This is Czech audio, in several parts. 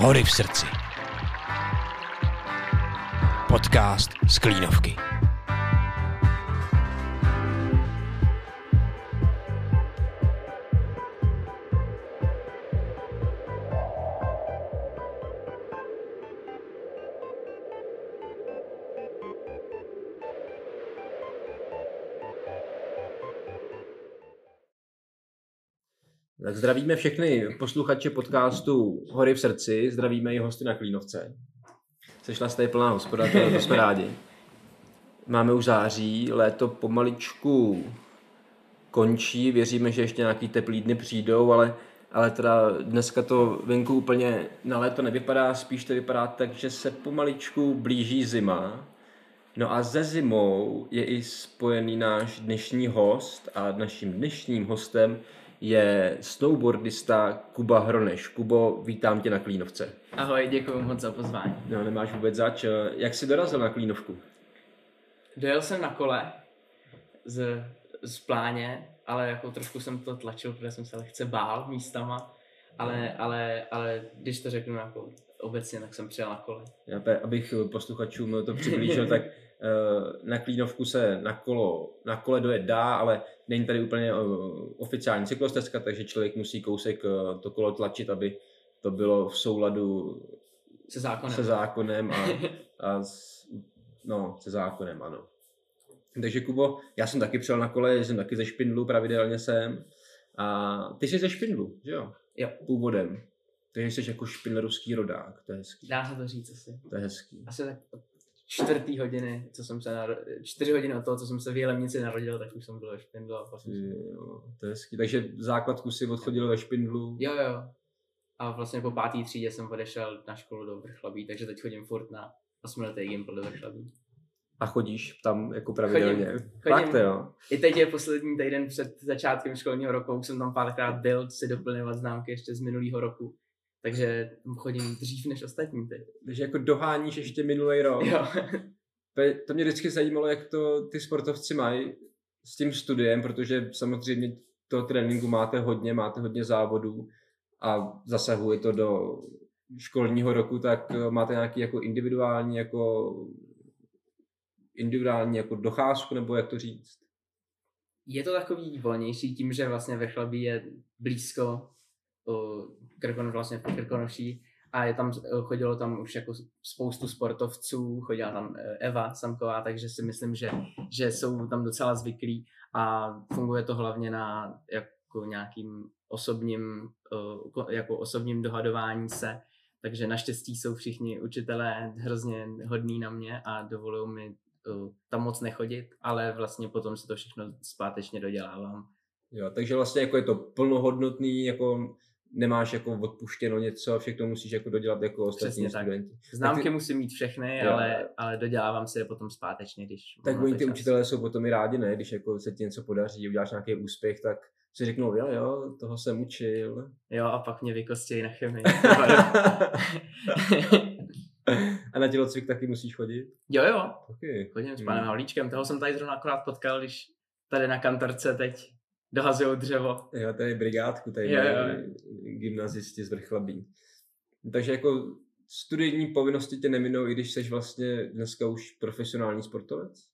Hory v srdci. Podcast z Klínovky. Zdravíme všechny posluchače podcastu Hory v srdci, zdravíme i hosty na Klínovce. Sešla se tady plná hospoda, to jsme rádi. Máme už září, léto pomaličku končí, věříme, že ještě nějaký teplý dny přijdou, ale, ale teda dneska to venku úplně na léto nevypadá, spíš to vypadá tak, že se pomaličku blíží zima. No a ze zimou je i spojený náš dnešní host a naším dnešním hostem je snowboardista Kuba Hroneš. Kubo, vítám tě na Klínovce. Ahoj, děkuji moc za pozvání. No, nemáš vůbec zač. Jak jsi dorazil na Klínovku? Dojel jsem na kole z, z pláně, ale jako trošku jsem to tlačil, protože jsem se lehce bál místama, ale, ale, ale když to řeknu jako obecně, tak jsem přijel na kole. Já, abych posluchačům to přiblížil, tak na Klínovku se na, kolo, na kole dojet dá, ale není tady úplně eh, oficiální cyklostezka, takže člověk musí kousek eh, to kolo tlačit, aby to bylo v souladu se zákonem, se zákonem a, a s, no, se zákonem, ano. Takže Kubo, já jsem taky přijel na kole, jsem taky ze Špindlu, pravidelně jsem. A ty jsi ze Špindlu, že jo? Jo. Původem. Takže jsi jako špindlerovský rodák, to je hezký. Dá se to říct asi. To je hezký. Asi tak čtvrtý hodiny, co jsem se narodil, čtyři hodiny od toho, co jsem se v Jelemnici narodil, tak už jsem byl ve Špindlu a vlastně jo, to je hezký. Takže základku si odchodil ve Špindlu? Jo, jo. A vlastně po pátý třídě jsem odešel na školu do Vrchlabí, takže teď chodím furt na osmiletý gimpl do Vrchlabí. A chodíš tam jako pravidelně? Chodím, chodím. Fakt jo. I teď je poslední týden před začátkem školního roku, už jsem tam párkrát byl si doplňovat známky ještě z minulého roku. Takže chodím dřív než ostatní teď. Takže jako doháníš ještě minulý rok. Jo. to mě vždycky zajímalo, jak to ty sportovci mají s tím studiem, protože samozřejmě toho tréninku máte hodně, máte hodně závodů a zasahuje to do školního roku, tak eh, máte nějaký jako individuální jako individuální jako docházku, nebo jak to říct? Je to takový volnější tím, že vlastně Vrchlabí je blízko Krkon vlastně v Krkonoší a je tam, chodilo tam už jako spoustu sportovců, chodila tam e, Eva Samková, takže si myslím, že, že jsou tam docela zvyklí a funguje to hlavně na jako nějakým osobním, e, jako osobním dohadování se, takže naštěstí jsou všichni učitelé hrozně hodní na mě a dovolují mi e, tam moc nechodit, ale vlastně potom si to všechno zpátečně dodělávám. Jo, takže vlastně jako je to plnohodnotný, jako nemáš jako odpuštěno něco, všechno musíš jako dodělat jako ostatní Přesně studenti. Tak. Známky ty... musím mít všechny, ale, ale dodělávám si je potom zpátečně, když Tak oni ty čas. učitelé jsou potom i rádi, ne? Když jako se ti něco podaří, uděláš nějaký úspěch, tak si řeknou, jo, jo, toho jsem učil. Jo, a pak mě vykostějí na chemii. a na tělocvik taky musíš chodit? Jo, jo. Okay. Chodím s panem hmm. Havlíčkem, toho jsem tady zrovna akorát potkal, když tady na kantorce teď dohazují dřevo. Jo, tady brigádku, tady jo, jo. gymnazisti z Vrchlabí. Takže jako studijní povinnosti tě neminou, i když jsi vlastně dneska už profesionální sportovec?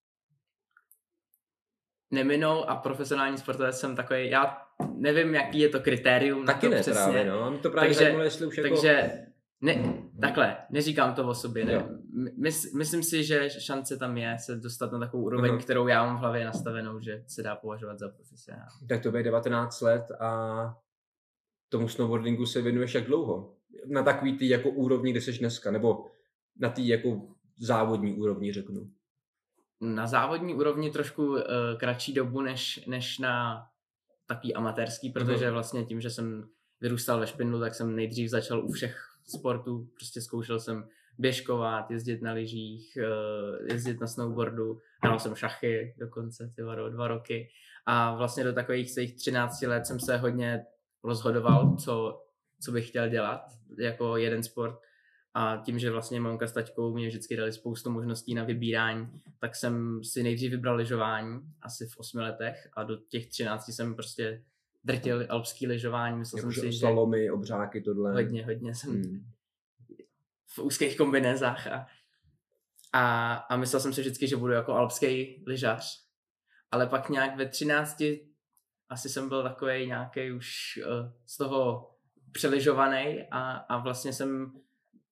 Neminou a profesionální sportovec jsem takový, já nevím, jaký je to kritérium. Taky na to ne, přesně. právě, no. Mě to právě takže, zajímalo, jestli už jako... Takže ne, takhle, neříkám to o sobě. Ne. Mys, myslím si, že šance tam je se dostat na takovou úroveň, uh-huh. kterou já mám v hlavě nastavenou, že se dá považovat za profesionál. Tak to bude 19 let a tomu snowboardingu se věnuješ jak dlouho? Na takový ty jako úrovni, kde jsi dneska, nebo na té jako závodní úrovni, řeknu. Na závodní úrovni trošku uh, kratší dobu, než, než na takový amatérský, protože uh-huh. vlastně tím, že jsem vyrůstal ve Špindlu, tak jsem nejdřív začal u všech sportu. Prostě zkoušel jsem běžkovat, jezdit na lyžích, eh, jezdit na snowboardu, hrál jsem šachy dokonce, ty dva roky. A vlastně do takových svých 13 let jsem se hodně rozhodoval, co, co bych chtěl dělat jako jeden sport. A tím, že vlastně mamka s taťkou mě vždycky dali spoustu možností na vybírání, tak jsem si nejdřív vybral lyžování, asi v osmi letech a do těch 13 jsem prostě drtil alpský lyžování. Myslel jsem si, slalomy, obřáky, tohle. Hodně, hodně jsem. Hmm. v úzkých kombinézách a, a, a myslel jsem si vždycky, že budu jako alpský lyžař. Ale pak nějak ve 13 asi jsem byl takový nějaký už uh, z toho přeližovaný a, a vlastně jsem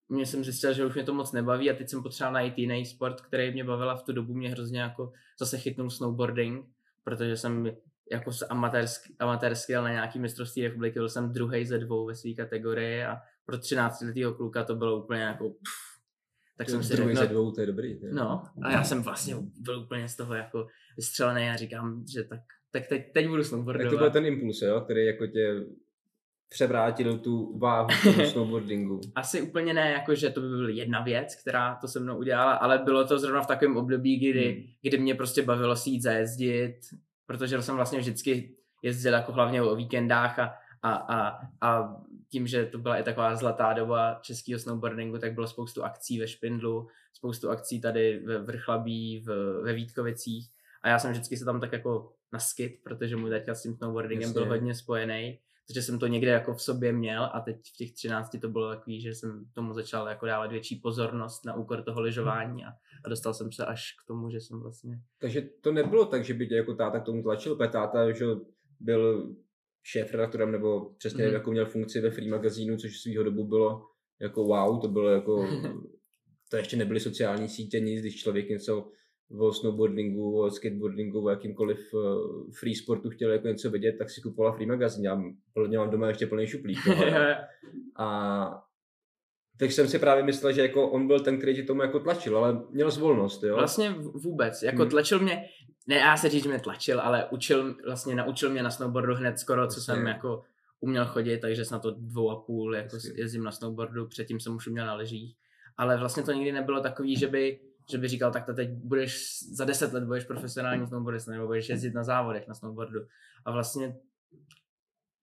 mě jsem zjistil, že už mě to moc nebaví a teď jsem potřeboval najít jiný sport, který mě bavil a v tu dobu mě hrozně jako zase chytnul snowboarding, protože jsem jako amatérsky, amatérsky jel na nějaký mistrovství republiky, byl jsem druhý ze dvou ve své kategorii a pro 13 letého kluka to bylo úplně jako pff, tak jsem si řekl, ze no- dvou, to je dobrý. Je. No, a já jsem vlastně byl úplně z toho jako vystřelený a říkám, že tak, tak teď, teď budu snowboardovat. Tak to byl ten impuls, jo, který jako tě převrátil tu váhu snowboardingu? Asi úplně ne, jako že to by byla jedna věc, která to se mnou udělala, ale bylo to zrovna v takovém období, kdy, hmm. kdy mě prostě bavilo si jít zajezdit, protože jsem vlastně vždycky jezdil jako hlavně o víkendách a, a, a, a tím, že to byla i taková zlatá doba českého snowboardingu, tak bylo spoustu akcí ve Špindlu, spoustu akcí tady ve Vrchlabí, v, ve Vítkovicích a já jsem vždycky se tam tak jako naskyt, protože můj taťka s tím snowboardingem Jasně. byl hodně spojený takže jsem to někde jako v sobě měl a teď v těch 13 to bylo takový, že jsem tomu začal jako dávat větší pozornost na úkor toho lyžování a, a dostal jsem se až k tomu, že jsem vlastně... Takže to nebylo tak, že by tě jako táta k tomu tlačil, protože táta že byl šéf redaktorem nebo přesně mm. jako měl funkci ve Free magazínu, což svýho dobu bylo jako wow, to bylo jako, to ještě nebyly sociální sítě, nic, když člověk něco o snowboardingu, o skateboardingu, o jakýmkoliv uh, free sportu chtěl jako něco vidět, tak si kupovala free magazín. Já plně mám doma ještě plný šuplík. a tak jsem si právě myslel, že jako on byl ten, který tě tomu jako tlačil, ale měl zvolnost, jo? Vlastně vůbec, jako hmm. tlačil mě, ne já se říct, že mě tlačil, ale učil, vlastně naučil mě na snowboardu hned skoro, co jsem jako uměl chodit, takže snad to dvou a půl jako jezdím na snowboardu, předtím jsem už uměl na ležích. Ale vlastně to nikdy nebylo takový, že by že by říkal, tak to teď budeš, za deset let budeš profesionální snowboardista, nebo budeš jezdit na závodech na snowboardu. A vlastně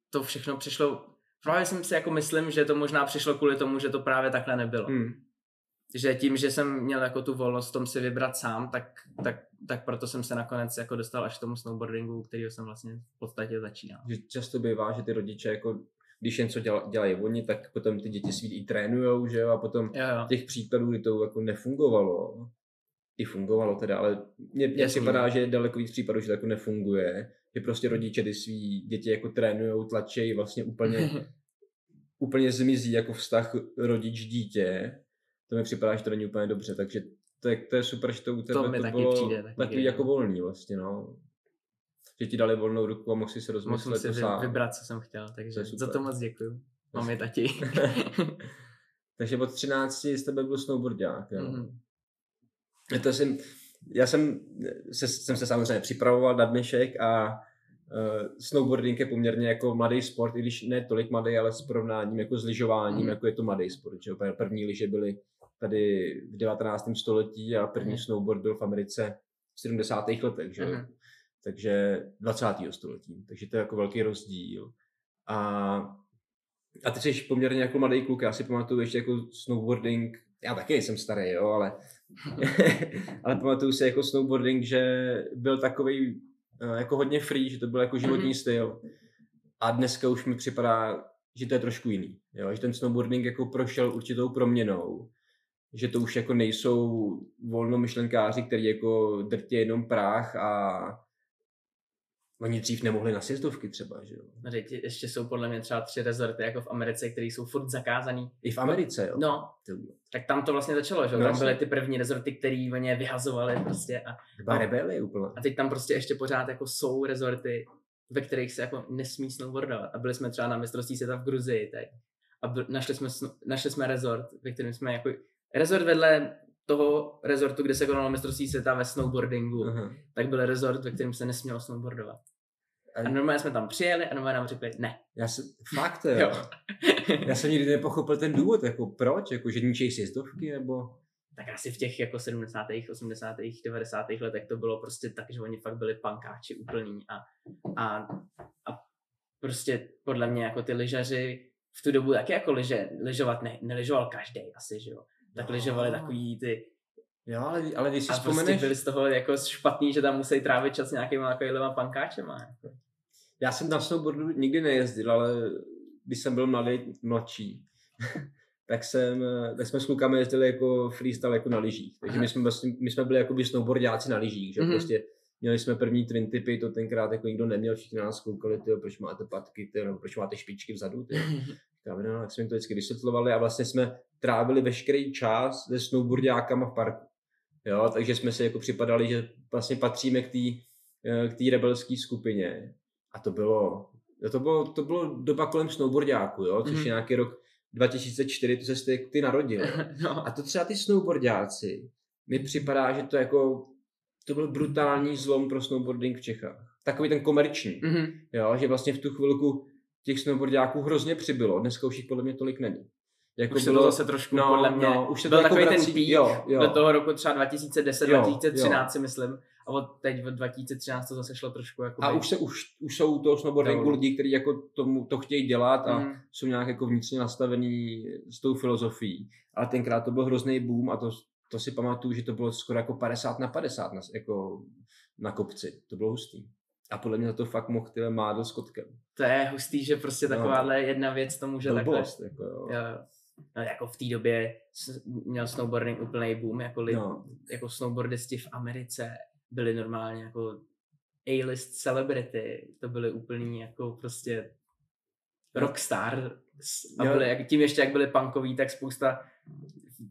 to všechno přišlo, právě jsem si jako myslím, že to možná přišlo kvůli tomu, že to právě takhle nebylo. Hmm. Že tím, že jsem měl jako tu volnost tom si vybrat sám, tak, tak, tak proto jsem se nakonec jako dostal až k tomu snowboardingu, který jsem vlastně v podstatě začínal. Že často bývá, že ty rodiče jako když něco děla, dělají oni, tak potom ty děti svý i trénujou, že jo, a potom jo, jo. těch příkladů, kdy to jako nefungovalo, i fungovalo teda, ale mně, připadá, že je daleko víc případů, že to jako nefunguje, že prostě rodiče ty svý děti jako trénujou, tlačejí, vlastně úplně, úplně zmizí jako vztah rodič-dítě, to mi připadá, že to není úplně dobře, takže to je, to je super, že to u tebe to, to bylo přijde, taky takový jako volný vlastně, no že ti dali volnou ruku a mohl si se rozmyslet Mohl si sám. vybrat, co jsem chtěl, takže to za to moc děkuju. Mám je tati. takže od 13 z tebe byl snowboardák, jo? Mm-hmm. To jsem, já jsem se, jsem se samozřejmě připravoval na dnešek a uh, snowboarding je poměrně jako mladý sport, i když ne tolik mladý, ale s porovnáním jako s lyžováním, mm. jako je to mladý sport. Že? První lyže byly tady v 19. století a první mm. snowboard byl v Americe v 70. letech. Že? Mm takže 20. století, takže to je jako velký rozdíl. A, a ty jsi poměrně jako mladý kluk, já si pamatuju ještě jako snowboarding, já taky jsem starý, jo, ale, ale pamatuju si jako snowboarding, že byl takový eh, jako hodně free, že to byl jako životní mm-hmm. styl. A dneska už mi připadá, že to je trošku jiný. Jo? Že ten snowboarding jako prošel určitou proměnou. Že to už jako nejsou volnomyšlenkáři, kteří jako drtí jenom práh a Oni dřív nemohli na sjezdovky třeba, že jo? No, ještě jsou podle mě třeba tři rezorty jako v Americe, které jsou furt zakázaný. I v Americe, jo? No, tak tam to vlastně začalo, že jo? No, tam byly ty první rezorty, které oni vyhazovali prostě. A, a, rebeli úplně. A teď tam prostě ještě pořád jako jsou rezorty, ve kterých se jako nesmí snowboardovat. A byli jsme třeba na mistrovství světa v Gruzii teď. A byl, našli, jsme, našli jsme rezort, ve kterém jsme jako... Rezort vedle toho rezortu, kde se konalo mistrovství světa ve snowboardingu, uh-huh. tak byl rezort, ve kterém se nesmělo snowboardovat. A normálně jsme tam přijeli a normálně nám řekli ne. Já jsem, fakt jo. jo. Já jsem nikdy nepochopil ten důvod, jako proč, jako že ničej sjezdovky, nebo... Tak asi v těch jako 70., 80., 90. letech to bylo prostě tak, že oni fakt byli pankáči úplný a, a, a prostě podle mě jako ty lyžaři v tu dobu taky jako lyže, lyžovat ne, nelyžoval každý asi, že jo. Tak no. lyžovali takový ty Jo, ale, ale když si a vzpomeneš... prostě byli z toho jako špatný, že tam musí trávit čas nějakýma takovýma pankáčema. Jako. Já jsem na snowboardu nikdy nejezdil, ale když jsem byl mladý, mladší, tak, jsem, tak jsme s klukami jezdili jako freestyle jako na lyžích. Takže my jsme, vlastně, my jsme byli jako by snowboardiáci na lyžích, že mm-hmm. prostě měli jsme první twin typy, to tenkrát jako nikdo neměl, všichni nás koukali, tyjo, proč máte patky, tyjo, nebo proč máte špičky vzadu, tyjo. no, tak jsme jim to vždycky vysvětlovali a vlastně jsme trávili veškerý čas se snowboardiákama v parku. Jo, takže jsme si jako připadali, že vlastně patříme k té eh, k rebelské skupině. A to bylo, to bylo, to bylo doba kolem snowboardiáku, jo, což mm. je nějaký rok 2004, to se ty, ty narodil. no. A to třeba ty snowboardiáci, mi připadá, že to jako, to byl brutální zlom pro snowboarding v Čechách. Takový ten komerční, mm-hmm. jo, že vlastně v tu chvilku těch snowboardiáků hrozně přibylo. Dneska už jich podle mě tolik není. Jako už bylo, to zase trošku no, podle mě, no, už se byl to takový jako vrací, ten pík jo, jo. do toho roku třeba 2010, jo, 2013 jo. si myslím. A od teď v 2013 to zase šlo trošku jako... A už, se, už, už jsou to snowboardingu no. lidi, kteří jako tomu, to chtějí dělat a mm. jsou nějak jako vnitřně nastavený s tou filozofií. Ale tenkrát to byl hrozný boom a to, to si pamatuju, že to bylo skoro jako 50 na 50 na, jako na kopci. To bylo hustý. A podle mě za to fakt mohl ty mádl s kotkem. To je hustý, že prostě no, takováhle jedna věc to může Blbost, takhle... Jako, jo. Jo, no, jako v té době měl snowboarding úplný boom, jako, li, no. jako snowboardisti v Americe byli normálně jako A-list celebrity, to byly úplný jako prostě rockstar a byli, jak, tím ještě jak byli punkoví, tak spousta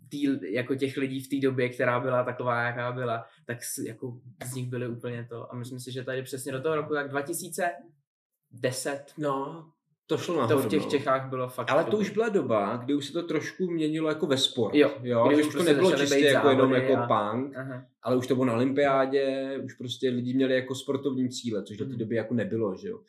tý, jako těch lidí v té době, která byla taková, jaká byla, tak jako z nich byly úplně to. A myslím si, že tady přesně do toho roku tak 2010 no, to šlo nahoru. To v těch no. Čechách bylo fakt. Ale to už byla doba, kdy už se to trošku měnilo jako ve sport. Jo, jo kdy už, už to prostě nebylo čistě jako jenom jako a... punk, Aha. ale už to bylo na olympiádě, už prostě lidi měli jako sportovní cíle, což do té hmm. doby jako nebylo, že jo.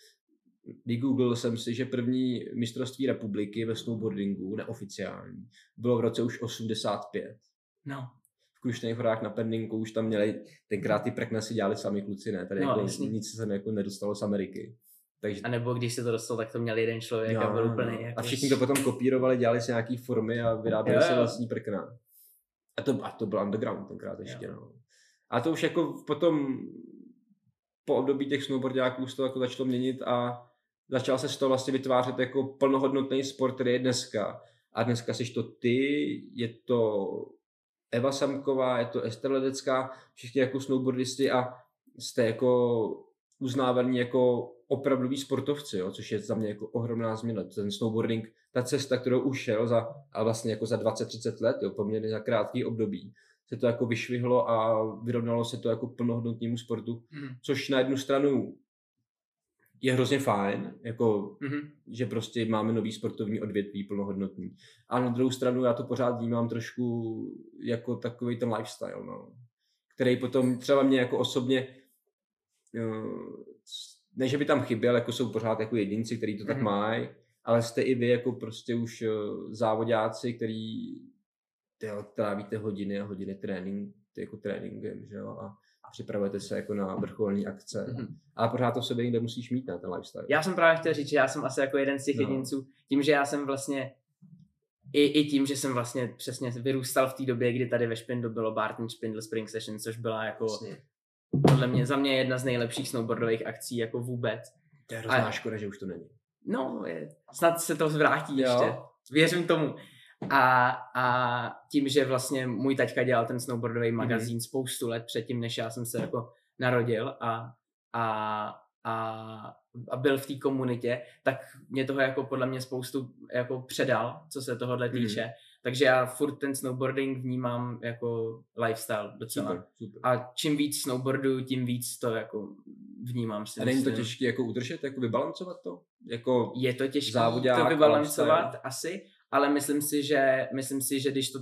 Vygooglil jsem si, že první mistrovství republiky ve snowboardingu, neoficiální, bylo v roce už 85. No. V Krušných horách na Perninku už tam měli, tenkrát ty preknesy dělali sami kluci, ne? Tady no, jako nic se jako nedostalo z Ameriky. Takže... A nebo když se to dostalo, tak to měl jeden člověk no, a byl úplně no. jako... A všichni to potom kopírovali, dělali si nějaký formy a vyráběli jo, si vlastní prkna. A to, a to byl underground tenkrát ještě, jo. no. A to už jako potom po období těch snowboardiáků se to jako začalo měnit a začal se z toho vlastně vytvářet jako plnohodnotný sport, který je dneska. A dneska jsi to ty, je to Eva Samková, je to Ester Ledecká, všichni jako snowboardisti a jste jako uznávaní jako opravdoví sportovci, jo, což je za mě jako ohromná změna. Ten snowboarding, ta cesta, kterou už šel za, a vlastně jako za 20-30 let, jo, poměrně za krátký období, se to jako vyšvihlo a vyrovnalo se to jako plnohodnotnému sportu, mm. což na jednu stranu je hrozně fajn, jako, mm-hmm. že prostě máme nový sportovní odvětví plnohodnotný. A na druhou stranu já to pořád vnímám trošku jako takový ten lifestyle, no, který potom třeba mě jako osobně ne, že by tam chyběl, jako jsou pořád jako jedinci, kteří to mm-hmm. tak mhm. mají, ale jste i vy jako prostě už závodáci, který tyjo, trávíte hodiny a hodiny trénink, jako tréninkem, že jo, a připravujete se jako na vrcholní akce. Mm-hmm. A pořád to v sobě někde musíš mít na ten lifestyle. Já jsem právě chtěl říct, že já jsem asi jako jeden z těch no. jedinců, tím, že já jsem vlastně i, i tím, že jsem vlastně přesně vyrůstal v té době, kdy tady ve Špindlu bylo Barton Spindle Spring Session, což byla jako Jasně podle mě, za mě jedna z nejlepších snowboardových akcí jako vůbec. To je hrozná škoda, že už to není. No, je, snad se to zvrátí jo. ještě. Věřím tomu. A, a tím, že vlastně můj taťka dělal ten snowboardový mhm. magazín mm-hmm. spoustu let předtím, než já jsem se jako narodil a, a, a, a byl v té komunitě, tak mě toho jako podle mě spoustu jako předal, co se tohohle mhm. týče. Mm-hmm. Takže já furt ten snowboarding vnímám jako lifestyle docela. Super, super. A čím víc snowboardu, tím víc to jako vnímám si. A není to těžké jako udržet, jako vybalancovat to? Jako je to těžké to vybalancovat lifestyle. asi, ale myslím si, že myslím si, že když to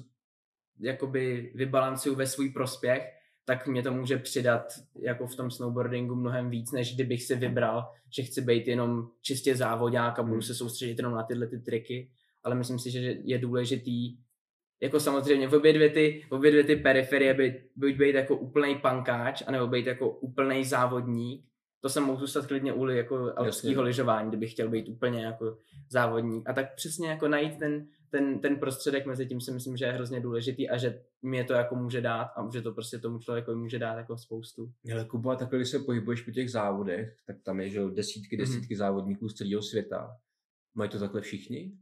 jakoby vybalancuju ve svůj prospěch, tak mě to může přidat jako v tom snowboardingu mnohem víc, než kdybych si vybral, že chci být jenom čistě závodák a budu hmm. se soustředit jenom na tyhle ty triky ale myslím si, že je důležitý jako samozřejmě v obě dvě ty, v obě dvě ty periferie být, být, být jako úplný pankáč, anebo být jako úplný závodník. To jsem mohl zůstat klidně u jako alpského lyžování, kdybych chtěl být úplně jako závodník. A tak přesně jako najít ten, ten, ten prostředek mezi tím si myslím, že je hrozně důležitý a že mě to jako může dát a že to prostě tomu člověku může dát jako spoustu. Ale Kuba, takhle, když se pohybuješ po těch závodech, tak tam je že desítky, mhm. desítky mm-hmm. závodníků z celého světa. Mají to takhle všichni?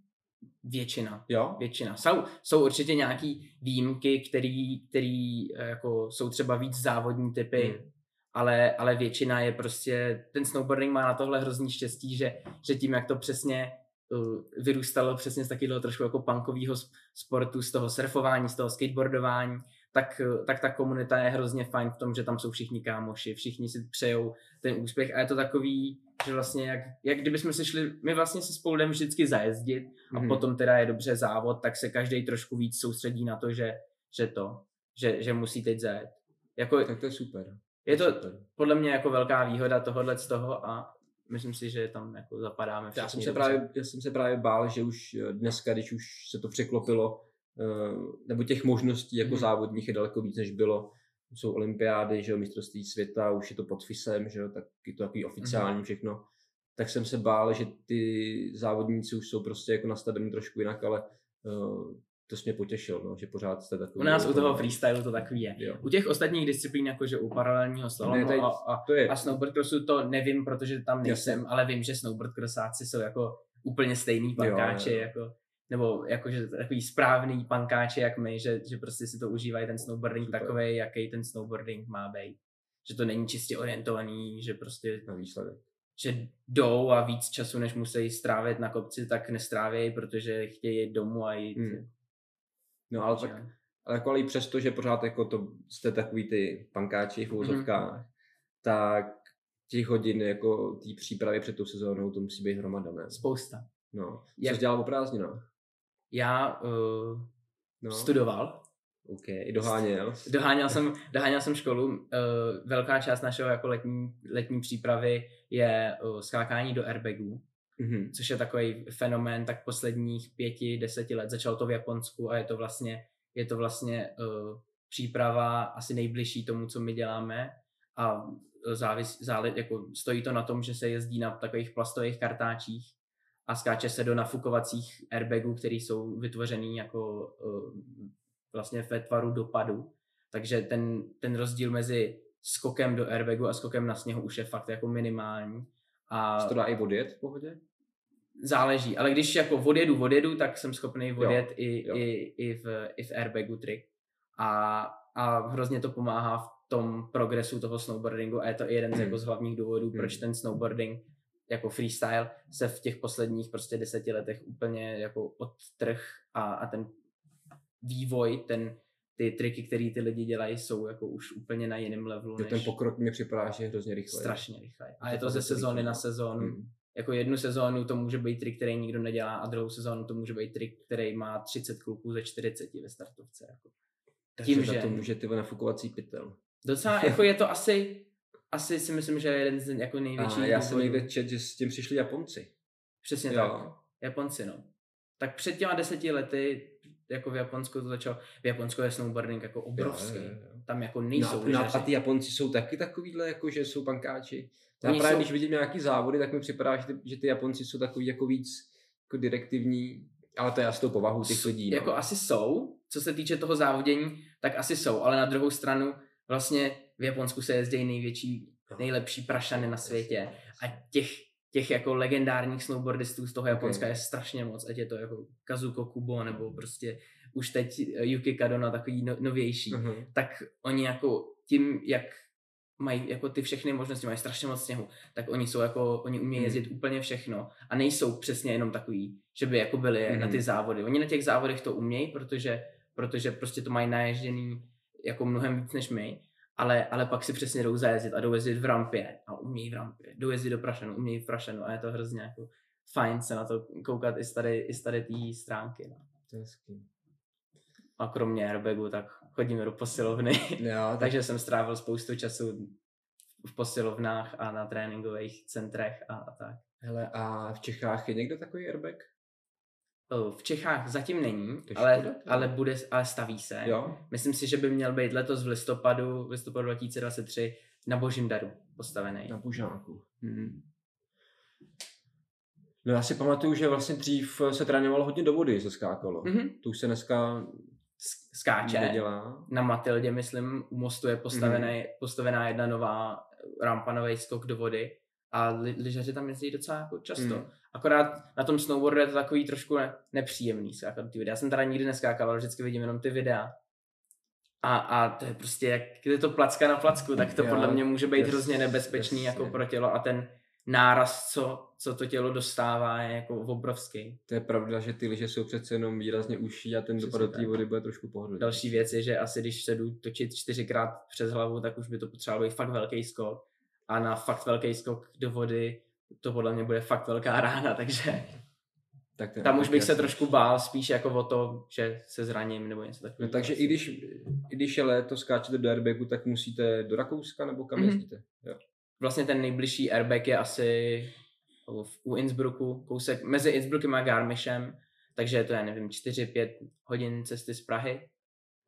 Většina. Jo? Většina. Jsou, jsou určitě nějaký výjimky, který, který eh, jako jsou třeba víc závodní typy, Hmm. ale, ale většina je prostě, ten snowboarding má na tohle hrozný štěstí, že, že tím, jak to přesně uh, vyrůstalo přesně z takového trošku jako punkového sportu, z toho surfování, z toho skateboardování, tak, tak ta komunita je hrozně fajn v tom, že tam jsou všichni kámoši, všichni si přejou ten úspěch a je to takový, že vlastně jak, jak kdybychom si šli, my vlastně se spolu jdeme vždycky zajezdit a Mhm. potom teda je dobře závod, tak se každý trošku víc soustředí na to, že, že to, že, že musí teď zajet. Jako, Tak to je super. je to super. podle mě jako velká výhoda tohohle z toho a myslím si, že tam jako zapadáme Já všichni jsem, se dobře. právě, já jsem se právě bál, že už dneska, když už se to překlopilo, nebo těch možností jako Mhm. závodních je daleko víc, než bylo. Jsou olympiády, že jo, mistrovství světa, už je to pod FISem, že jo, tak je to takový oficiální všechno. Tak jsem se bál, že ty závodníci už jsou prostě jako nastavení trošku jinak, ale eh, to jsi mě potěšil, no, že pořád jste takový. U nás u toho jako- freestylu to takový je. Jo. U těch ostatních disciplín, jakože u paralelního slalomu a, a, To je, a snowboardcrossu to nevím, protože tam nejsem, Jasně. ale vím, že snowboardcrossáci jsou jako úplně stejný Jo, pankáči, jo, jo. jako nebo jakože takový správný pankáči jak my, že, že prostě si to užívají ten snowboarding Super. takový, jaký ten snowboarding má být. Že to není čistě orientovaný, že prostě na výsledek. že jdou a víc času, než musí strávit na kopci, tak nestrávějí, protože chtějí jít domů a jít. Hmm. No ale tak, ale jako ale i přesto, že pořád jako to jste takový ty pankáči v úzovkách, tak těch hodin jako té přípravy před tou sezónou, to musí být hromada, ne? Spousta. No. Jak- jsi dělal o prázdninách? Já uh, No. studoval, OK, i doháněl. doháněl jsem, doháněl jsem školu. Uh, velká část našeho jako letní, letní přípravy je uh, skákání do airbagů, Mhm. což je takový fenomén tak posledních pěti, deseti let. Začalo to v Japonsku a je to vlastně, je to vlastně uh, příprava asi nejbližší tomu, co my děláme a závis, zále, jako stojí to na tom, že se jezdí na takových plastových kartáčích a skáče se do nafukovacích airbagů, které jsou vytvořený jako uh, vlastně ve tvaru dopadu. Takže ten, ten rozdíl mezi skokem do airbagu a skokem na sněhu už je fakt jako minimální. A Se to dá i odjet v pohodě? záleží, ale když jako odjedu, odjedu, tak jsem schopný odjet i, jo. i, i, v, i v airbagu trik. A, a hrozně to pomáhá v tom progresu toho snowboardingu a je to i jeden z, jako z hlavních důvodů, proč Hmm. ten snowboarding jako freestyle se v těch posledních prostě deseti letech úplně jako odtrh a, a ten vývoj, ten, ty triky, které ty lidi dělají, jsou jako už úplně na jiném levelu než ten pokrok mi připadá, že je hrozně rychlý. strašně rychle. A To je to fakt ze je to sezóny rychle, na sezónu. Hmm. Jako jednu sezónu to může být trik, který nikdo nedělá a druhou sezónu to může být trik, který má 30 kluků ze 40 ve startovce. Jako. Takže Tím, že- to může ty nafukovací pytel. Docela jako je to asi, asi si myslím, že je jeden z jako největších A já jsem někde čet, že s tím přišli Japonci. Přesně Jo. tak. Japonci, no. Tak před těma deseti lety, jako v Japonsku to začalo, v Japonsku je snowboarding jako obrovský. Jo, jo, jo. Tam jako nejsou No, lyžaři. a ty Japonci jsou taky takovýhle, jako že jsou pankáči. Já Oni právě, jsou- když vidím nějaký závody, tak mi připadá, že ty, že ty Japonci jsou takový jako víc jako direktivní, ale to je asi tou povahou těch lidí. No. Jako asi jsou, co se týče toho závodění, tak asi jsou, ale na druhou stranu vlastně v Japonsku se jezdí největší, No. nejlepší prašany na světě a těch, těch jako legendárních snowboardistů z toho Japonska Ok. je strašně moc, ať je to jako Kazuko Kubo nebo prostě už teď eh, Yuki Kadona takový no, novější, uh-huh. tak oni jako tím, jak mají jako ty všechny možnosti, mají strašně moc sněhu, tak oni jsou jako, oni umějí Mhm. jezdit úplně všechno a nejsou přesně jenom takový, že by jako byli Mhm. na ty závody. Oni na těch závodech to umějí, protože, protože prostě to mají naježděný jako mnohem víc než my, ale, ale pak si přesně jdou zajezdit a jdou jezdit v rampě a umějí v rampě, jdou jezdit do prašenu, umějí v prašenu a je to hrozně jako fajn se na to koukat i z tady, i z tady té stránky. No. To je hezký. A kromě airbagu, tak chodíme do posilovny. Jo, tak Takže jsem strávil spoustu času v posilovnách a na tréninkových centrech a, a tak. hele, a v Čechách je někdo takový airbag? V Čechách zatím není, ale, škoda, ale, bude, ale staví se. Jo? Myslím si, že by měl být letos v listopadu, v listopadu 2023 na Božím daru postavený. Na Bužáku. Mhm. No já si pamatuju, že vlastně dřív se trénovalo hodně do vody, se skákalo. Mhm. To už se dneska Skáče. nedělá. Na Matildě, myslím, u mostu je postavený, Mhm. postavená jedna nová rampa, nový skok do vody a li, lyžaři tam jezdí docela jako často. Hmm. Akorát na tom snowboardu je to takový trošku ne, nepříjemný skákat ty videa. Já jsem teda nikdy neskákal, ale vždycky vidím jenom ty videa. A, a to je prostě, jak je to placka na placku, tak to Jo, podle mě může být jas- hrozně nebezpečný jasně. jako pro tělo a ten náraz, co, co to tělo dostává, je jako obrovský. To je pravda, že ty lyže jsou přece jenom výrazně užší a ten dopad do té vody bude trošku pohodlný. Další věc je, že asi když se jdu točit čtyřikrát přes hlavu, tak už by to potřeboval být fakt velký skok. A na fakt velký skok do vody to podle mě bude fakt velká rána, takže Tak je tam už bych se jasný. trošku bál spíš jako o to, že se zraním nebo něco No, takového. takže i když, i když je léto, skáčete do airbagu, tak musíte do Rakouska nebo kam Mhm. jezdíte? Jo. Vlastně ten nejbližší airbag je asi v- u Innsbrucku, kousek mezi Innsbruckem a Garmischem, takže to je, nevím, 4-5 hodin cesty z Prahy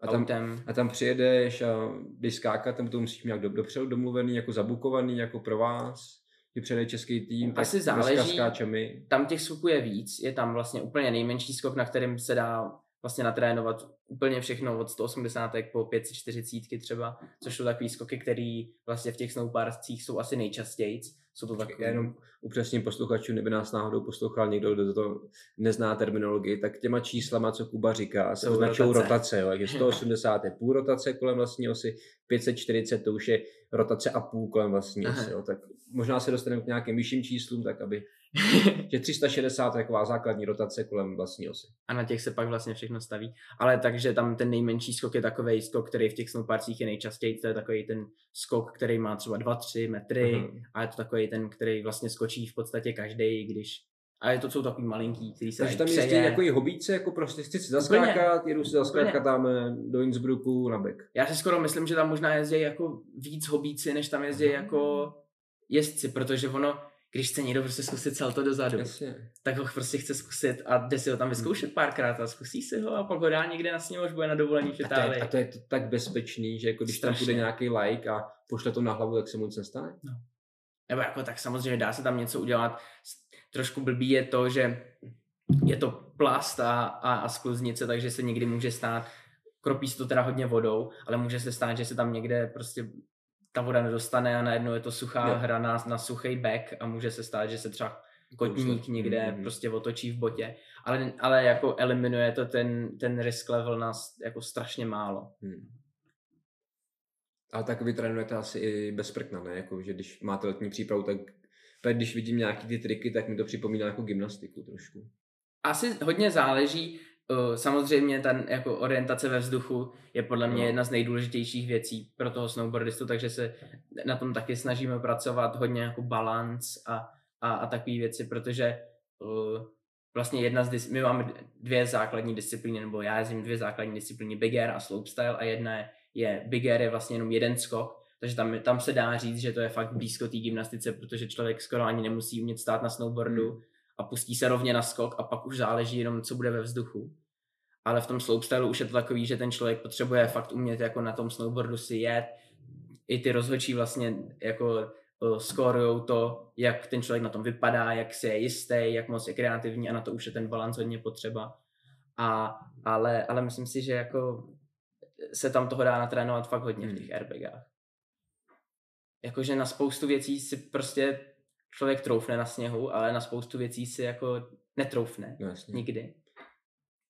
A tam, autem. a tam přijedeš a když skákat, tam to musíš mít dopředu domluvený, jako zabukovaný, jako pro vás, že přijede český tým, tak Asi záleží. Tam těch skoků je víc, je tam vlastně úplně nejmenší skok, na kterým se dá vlastně natrénovat úplně všechno od 180 po 540 třeba, což jsou takový skoky, které vlastně v těch snowparcích jsou asi nejčastěji. Jsou to takové Já jenom upřesním posluchačům, kdyby nás náhodou poslouchal někdo, kdo to nezná terminologii, tak těma číslama, co Kuba říká, se označují rotace. rotace. jo, takže 180 je půl rotace kolem vlastní osy, 540 to už je rotace a půl kolem vlastní osy. Jo, tak možná se dostaneme k nějakým vyšším číslům, tak aby, že 360 je taková základní rotace kolem vlastní osy. a na těch se pak vlastně všechno staví. Ale takže tam ten nejmenší skok je takový skok, který v těch snowparcích je nejčastěji, to je takový ten skok, který má třeba 2-3 metry Aha. a je to takový ten, který vlastně skočí v podstatě každý, když a je to jsou takový malinký, který se Takže tam jezdí přejet. jako i hobíce, jako prostě chci si zaskákat, jedu si zaskákat tam eh, do Innsbrucku na bek. Já si skoro myslím, že tam možná jezdí jako víc hobíci, než tam jezdí jako jezdci, protože ono, když chce někdo prostě zkusit salto dozadu, Jasně. tak ho prostě chce zkusit a jde si ho tam vyzkoušet párkrát a zkusí si ho a pak ho dá někde na sněhu, až bude na dovolení v A to, je, Itálii. a to je to tak bezpečný, že jako když tam Strašně. bude nějaký like a pošle to na hlavu, tak se mu nic nestane. Nebo jako tak samozřejmě dá se tam něco udělat. Trošku blbý je to, že je to plast a, a, a skluznice, takže se někdy může stát, kropí se to teda hodně vodou, ale může se stát, že se tam někde prostě ta voda nedostane a najednou je to suchá Jo. hra na, na suchý back a může se stát, že se třeba kotník Kousek. někde Mhm. prostě otočí v botě, ale, ale jako eliminuje to ten, ten risk level na jako strašně málo. Hmm. A tak vy trénujete asi i bez prkna, ne? Jako, že když máte letní přípravu, tak když vidím nějaký ty triky, tak mi to připomíná jako gymnastiku trošku. Asi hodně záleží, samozřejmě ta jako orientace ve vzduchu je podle mě No. jedna z nejdůležitějších věcí pro toho snowboardistu, takže se na tom taky snažíme pracovat hodně jako balans a, a, a takové věci, protože uh, vlastně jedna z, dis- my máme dvě základní disciplíny, nebo já jezdím dvě základní disciplíny, big air a slopestyle a jedna je, je big air je vlastně jenom jeden skok, takže tam, tam se dá říct, že to je fakt blízko té gymnastice, protože člověk skoro ani nemusí umět stát na snowboardu, Hmm. A pustí se rovně na skok a pak už záleží jenom, co bude ve vzduchu. Ale v tom slopestyle už je to takový, že ten člověk potřebuje fakt umět jako na tom snowboardu si jet. I ty rozhodčí vlastně jako skorujou to, jak ten člověk na tom vypadá, jak si je jistý, jak moc je kreativní a na to už je ten balans hodně potřeba. A, ale, ale myslím si, že jako se tam toho dá natrénovat fakt hodně v těch airbagách. Jakože na spoustu věcí si prostě člověk troufne na sněhu, ale na spoustu věcí si jako netroufne. No jasně. Nikdy.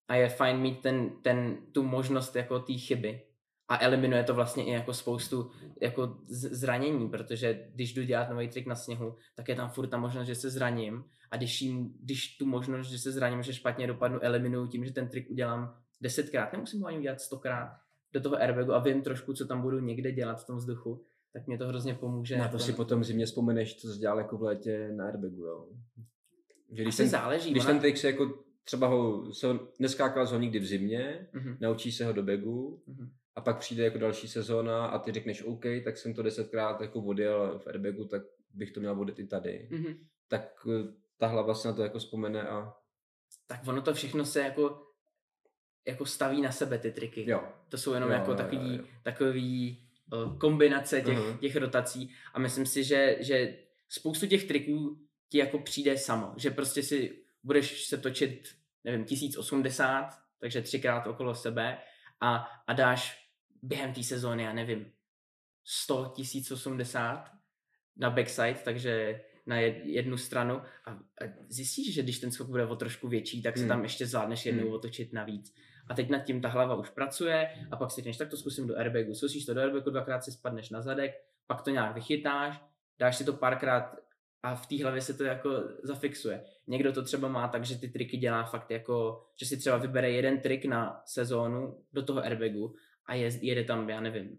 A je fajn mít ten, ten, tu možnost jako té chyby. A eliminuje to vlastně i jako spoustu jako zranění, protože když jdu dělat nový trik na sněhu, tak je tam furt ta možnost, že se zraním. A když, jim, když tu možnost, že se zraním, že špatně dopadnu, eliminuju tím, že ten trik udělám desetkrát, nemusím ho ani udělat stokrát do toho airbagu a vím trošku, co tam budu někde dělat v tom vzduchu, tak mě to hrozně pomůže. Na to jako si potom zimně vzpomeneš, co jsi dělal jako v létě na airbagu, jo. Že když Asi ten, záleží. když ona- ten trik se jako třeba ho, se ho neskákal z ho nikdy v zimě, Mhm, naučí se ho do bagu mhm. a pak přijde jako další sezóna a ty řekneš OK, tak jsem to desetkrát jako odjel v airbagu, tak bych to měl odjet i tady. Mhm. Tak eh, ta hlava se na to jako vzpomene a tak ono to všechno se jako, jako staví na sebe ty triky. jo. To jsou jenom Jo, jako jo, takový, jo. takový uh, kombinace těch, Aha. těch rotací a myslím si, že, že spoustu těch triků ti jako přijde samo, že prostě si budeš se točit, nevím, 1080, takže třikrát okolo sebe a, a dáš během té sezóny, já nevím, 100 1080 na backside, takže na jed- jednu stranu a, a zjistíš, že když ten skok bude o trošku větší, tak se Hmm. tam ještě zvládneš jednou Hmm. otočit navíc. A teď nad tím ta hlava už pracuje a pak si řekneš, tak to zkusím do airbagu. Zkusíš to do airbagu, dvakrát si spadneš na zadek, pak to nějak vychytáš, dáš si to párkrát a v té hlavě se to jako zafixuje. Někdo to třeba má tak, že ty triky dělá fakt jako, že si třeba vybere jeden trik na sezónu do toho airbagu a je, jede tam, já nevím,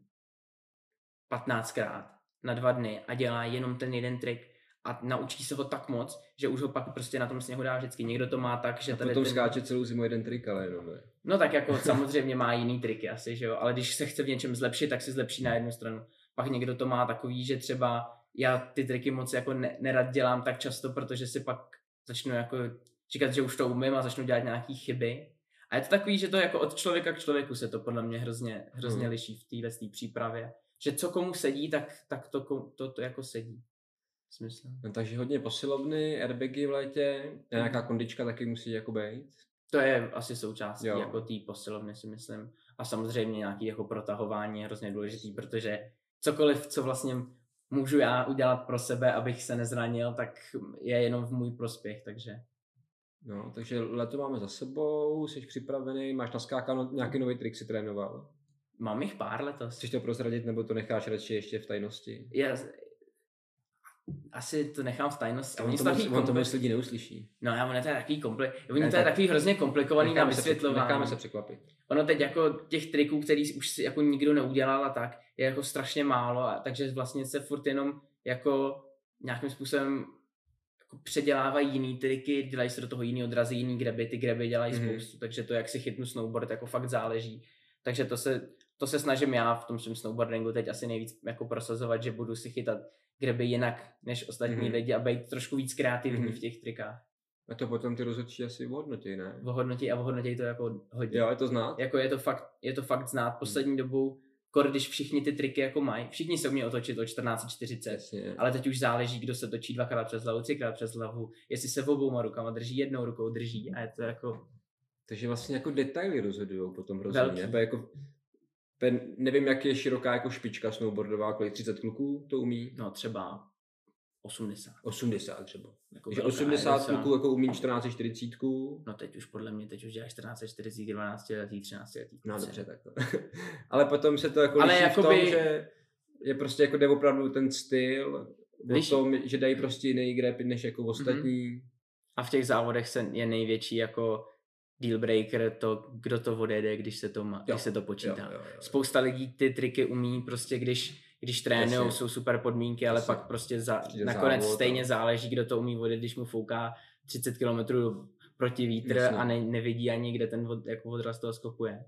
15krát na dva dny a dělá jenom ten jeden trik a naučí se ho tak moc, že už ho pak prostě na tom sněhu dá vždycky. Někdo to má tak, že A tady potom ten... skáče celou zimu jeden trik, ale jenom ne. No tak jako samozřejmě má jiný triky asi, že jo, ale když se chce v něčem zlepšit, tak si zlepší na jednu stranu. Pak někdo to má takový, že třeba já ty triky moc jako ne, nerad dělám tak často, protože si pak začnu jako říkat, že už to umím a začnu dělat nějaký chyby. A je to takový, že to jako od člověka k člověku se to podle mě hrozně, hrozně Hmm. liší v téhle té přípravě. Že co komu sedí, tak, tak to, to, to jako sedí. Smysl. No, takže hodně posilovny, airbagy v létě, a nějaká kondička taky musí jako být. To je asi součástí Jo. jako té posilovny, si myslím. A samozřejmě nějaký jako protahování je hrozně důležitý, protože cokoliv, co vlastně můžu já udělat pro sebe, abych se nezranil, tak je jenom v můj prospěch, takže No, takže leto máme za sebou, jsi připravený, máš naskákáno nějaký nový trik si trénoval. mám jich pár letos. Chceš to prozradit, nebo to necháš radši ještě v tajnosti? Já, asi to nechám v tajnosti. On Oni to, moc, on to moc lidí neuslyší. No já, ono je to takový kompli... Oni Ne, to je tak- takový hrozně komplikovaný na vysvětlování. necháme se překvapit. ono teď jako těch triků, který už si jako nikdo neudělal a tak, je jako strašně málo, a takže vlastně se furt jenom jako nějakým způsobem jako předělávají jiný triky, dělají se do toho jiný odrazy, jiný greby, ty greby dělají Mhm. mm-hmm. spoustu, takže to, jak si chytnu snowboard, jako fakt záleží. Takže to se, to se snažím já v tom svém snowboardingu teď asi nejvíc jako prosazovat, že budu si chytat greby jinak než ostatní Mhm. mm-hmm. lidi a být trošku víc kreativní Mhm. v těch trikách. A to potom ty rozhodčí asi ohodnotí, ne? Ohodnotí a ohodnotí to jako hodně. Jo, je to znát? Jako je to fakt, je to fakt znát poslední dobou, kor, když všichni ty triky jako mají. Všichni se umí otočit o 14.40, Jasně. ale teď už záleží, kdo se točí dvakrát přes hlavu, třikrát přes hlavu, jestli se obouma rukama drží, jednou rukou drží a je to jako, Takže vlastně jako detaily rozhodují potom. Nebo jako, pen, nevím, jak je široká jako špička snowboardová, kolik 30 kluků to umí? no třeba 80. 80 třeba. Jako Takže velká 80 je docela. kluků jako umí 1440. No teď už podle mě, teď už děláš 14, 40, 12 letý, 13 letý. No kluci. dobře, tak to. Ale potom se to jako Ale liší v tom, jakoby- že je prostě jako jde opravdu ten styl, o Liší. tom, že dají prostě jiný grep než jako ostatní. A v těch závodech se je největší jako deal breaker to, kdo to odjede, když se to, má, Jo, když se to počítá. Jo, jo, jo. Spousta lidí ty triky umí prostě, když, když trénují, jsou super podmínky, ale Jasně. pak prostě za, nakonec závod a- stejně záleží, kdo to umí vodit, když mu fouká 30 km proti vítr Jasně. a ne, nevidí ani, kde ten od, jako odraz toho skoku je.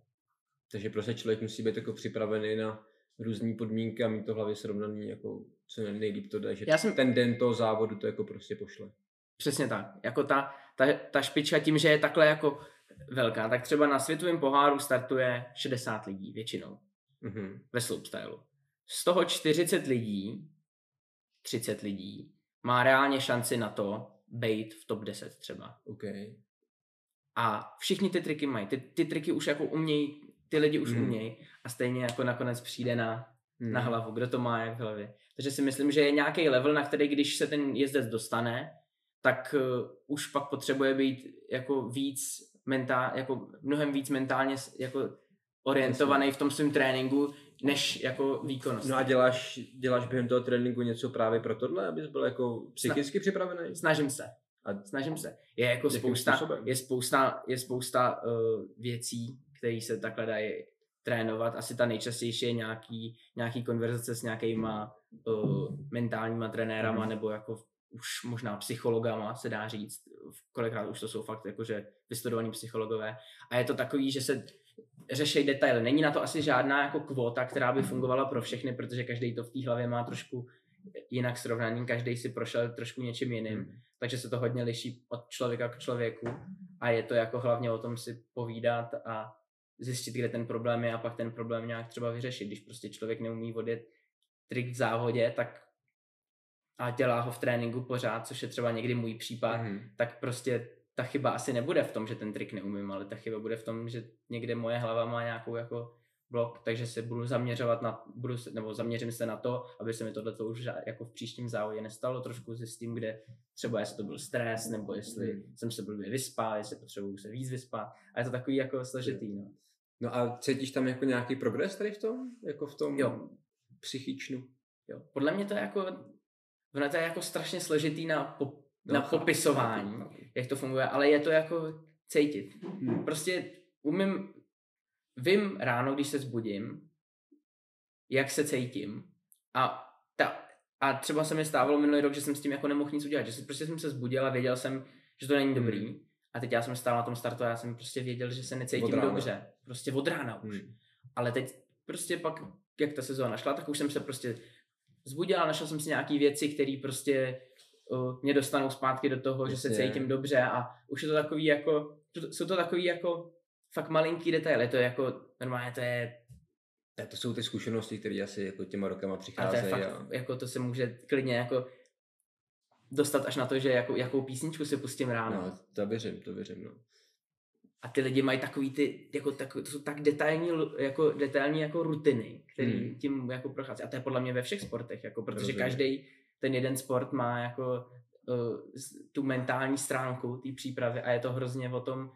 Takže prostě člověk musí být jako připravený na různé podmínky a mít to v hlavě srovnaný, jako co nejlíp to jde, že Já jsem- ten den toho závodu to jako prostě pošle. Přesně tak. Jako ta, ta, ta špička tím, že je takhle jako velká, tak třeba na světovém poháru startuje 60 lidí většinou Mhm. ve slopestylu. Z toho 40 lidí, 30 lidí, má reálně šanci na to být v top 10 třeba. OK. A všichni ty triky mají. Ty, ty triky už jako umějí, ty lidi už Mhm. umějí a stejně jako nakonec přijde na, Hmm. na hlavu, kdo to má jak v hlavě. Takže si myslím, že je nějaký level, na který když se ten jezdec dostane, tak uh, už pak potřebuje být jako víc mentál, jako mnohem víc mentálně jako orientovaný v tom svém tréninku, než jako výkonnost. No a děláš, děláš během toho tréninku něco právě pro tohle, abys byl jako psychicky připravený? Snažím se. A Snažím se. Je jako spousta, způsobem? je spousta, je spousta uh, věcí, které se takhle dají trénovat. Asi ta nejčastější je nějaký, nějaký konverzace s nějakýma uh, mentálníma trenérama Mhm. nebo jako už možná psychologama, se dá říct. Kolikrát už to jsou fakt jakože vystudovaní psychologové. A je to takový, že se řeší detaily. Není na to asi žádná jako kvota, která by fungovala pro všechny, protože každý to v té hlavě má trošku jinak srovnaný, každý si prošel trošku něčím jiným Hmm. takže se to hodně liší od člověka k člověku a je to jako hlavně o tom si povídat a zjistit, kde ten problém je a pak ten problém nějak třeba vyřešit. Když prostě člověk neumí odjet trik v závodě, tak a dělá ho v tréninku pořád, což je třeba někdy můj případ, Mhm. tak prostě ta chyba asi nebude v tom, že ten trik neumím, ale ta chyba bude v tom, že někde moje hlava má nějakou jako blok, takže se budu zaměřovat na, budu se, nebo zaměřím se na to, aby se mi tohle už jako v příštím závodě nestalo, trošku zjistím, kde třeba jestli to byl stres, nebo jestli Hmm. jsem se blbě vyspal, jestli potřebuju se víc vyspat. A je to takový jako složitý, no. No a cítíš tam jako nějaký progres tady v tom? Jako v tom Jo. psychičnu? Jo. Podle mě to je jako, ono to je jako strašně složitý na, po, No, na chápu, popisování, chápu, chápu. jak to funguje, ale je to jako cítit. Hmm. Prostě umím, vím ráno, když se zbudím, jak se cítím a, ta, a třeba se mi stávalo minulý rok, že jsem s tím jako nemohl nic udělat, že si, prostě jsem se zbudil a věděl jsem, že to není dobrý. Hmm. A teď já jsem stál na tom startu a já jsem prostě věděl, že se necítím dobře. Prostě od rána už. Hmm. Ale teď prostě pak, jak ta sezóna šla, tak už jsem se prostě zbudil a našel jsem si nějaký věci, které prostě uh, mě dostanou zpátky do toho, že se Jasně. cítím dobře a už je to takový jako, jsou to takový jako fakt malinký detaily, to je jako, normálně to je, Tak to jsou ty zkušenosti, které asi jako těma rokama a to je přicházejí. fakt, a... jako to se může klidně jako dostat až na to, že jako, jakou písničku si pustím ráno. No, to věřím, to věřím, no. A ty lidi mají takový ty, jako, tak, to jsou tak detailní, jako, detailní jako rutiny, který Hmm. tím jako prochází. A to je podle mě ve všech sportech, jako, protože každý ten jeden sport má jako uh, tu mentální stránku té přípravy a je to hrozně o tom,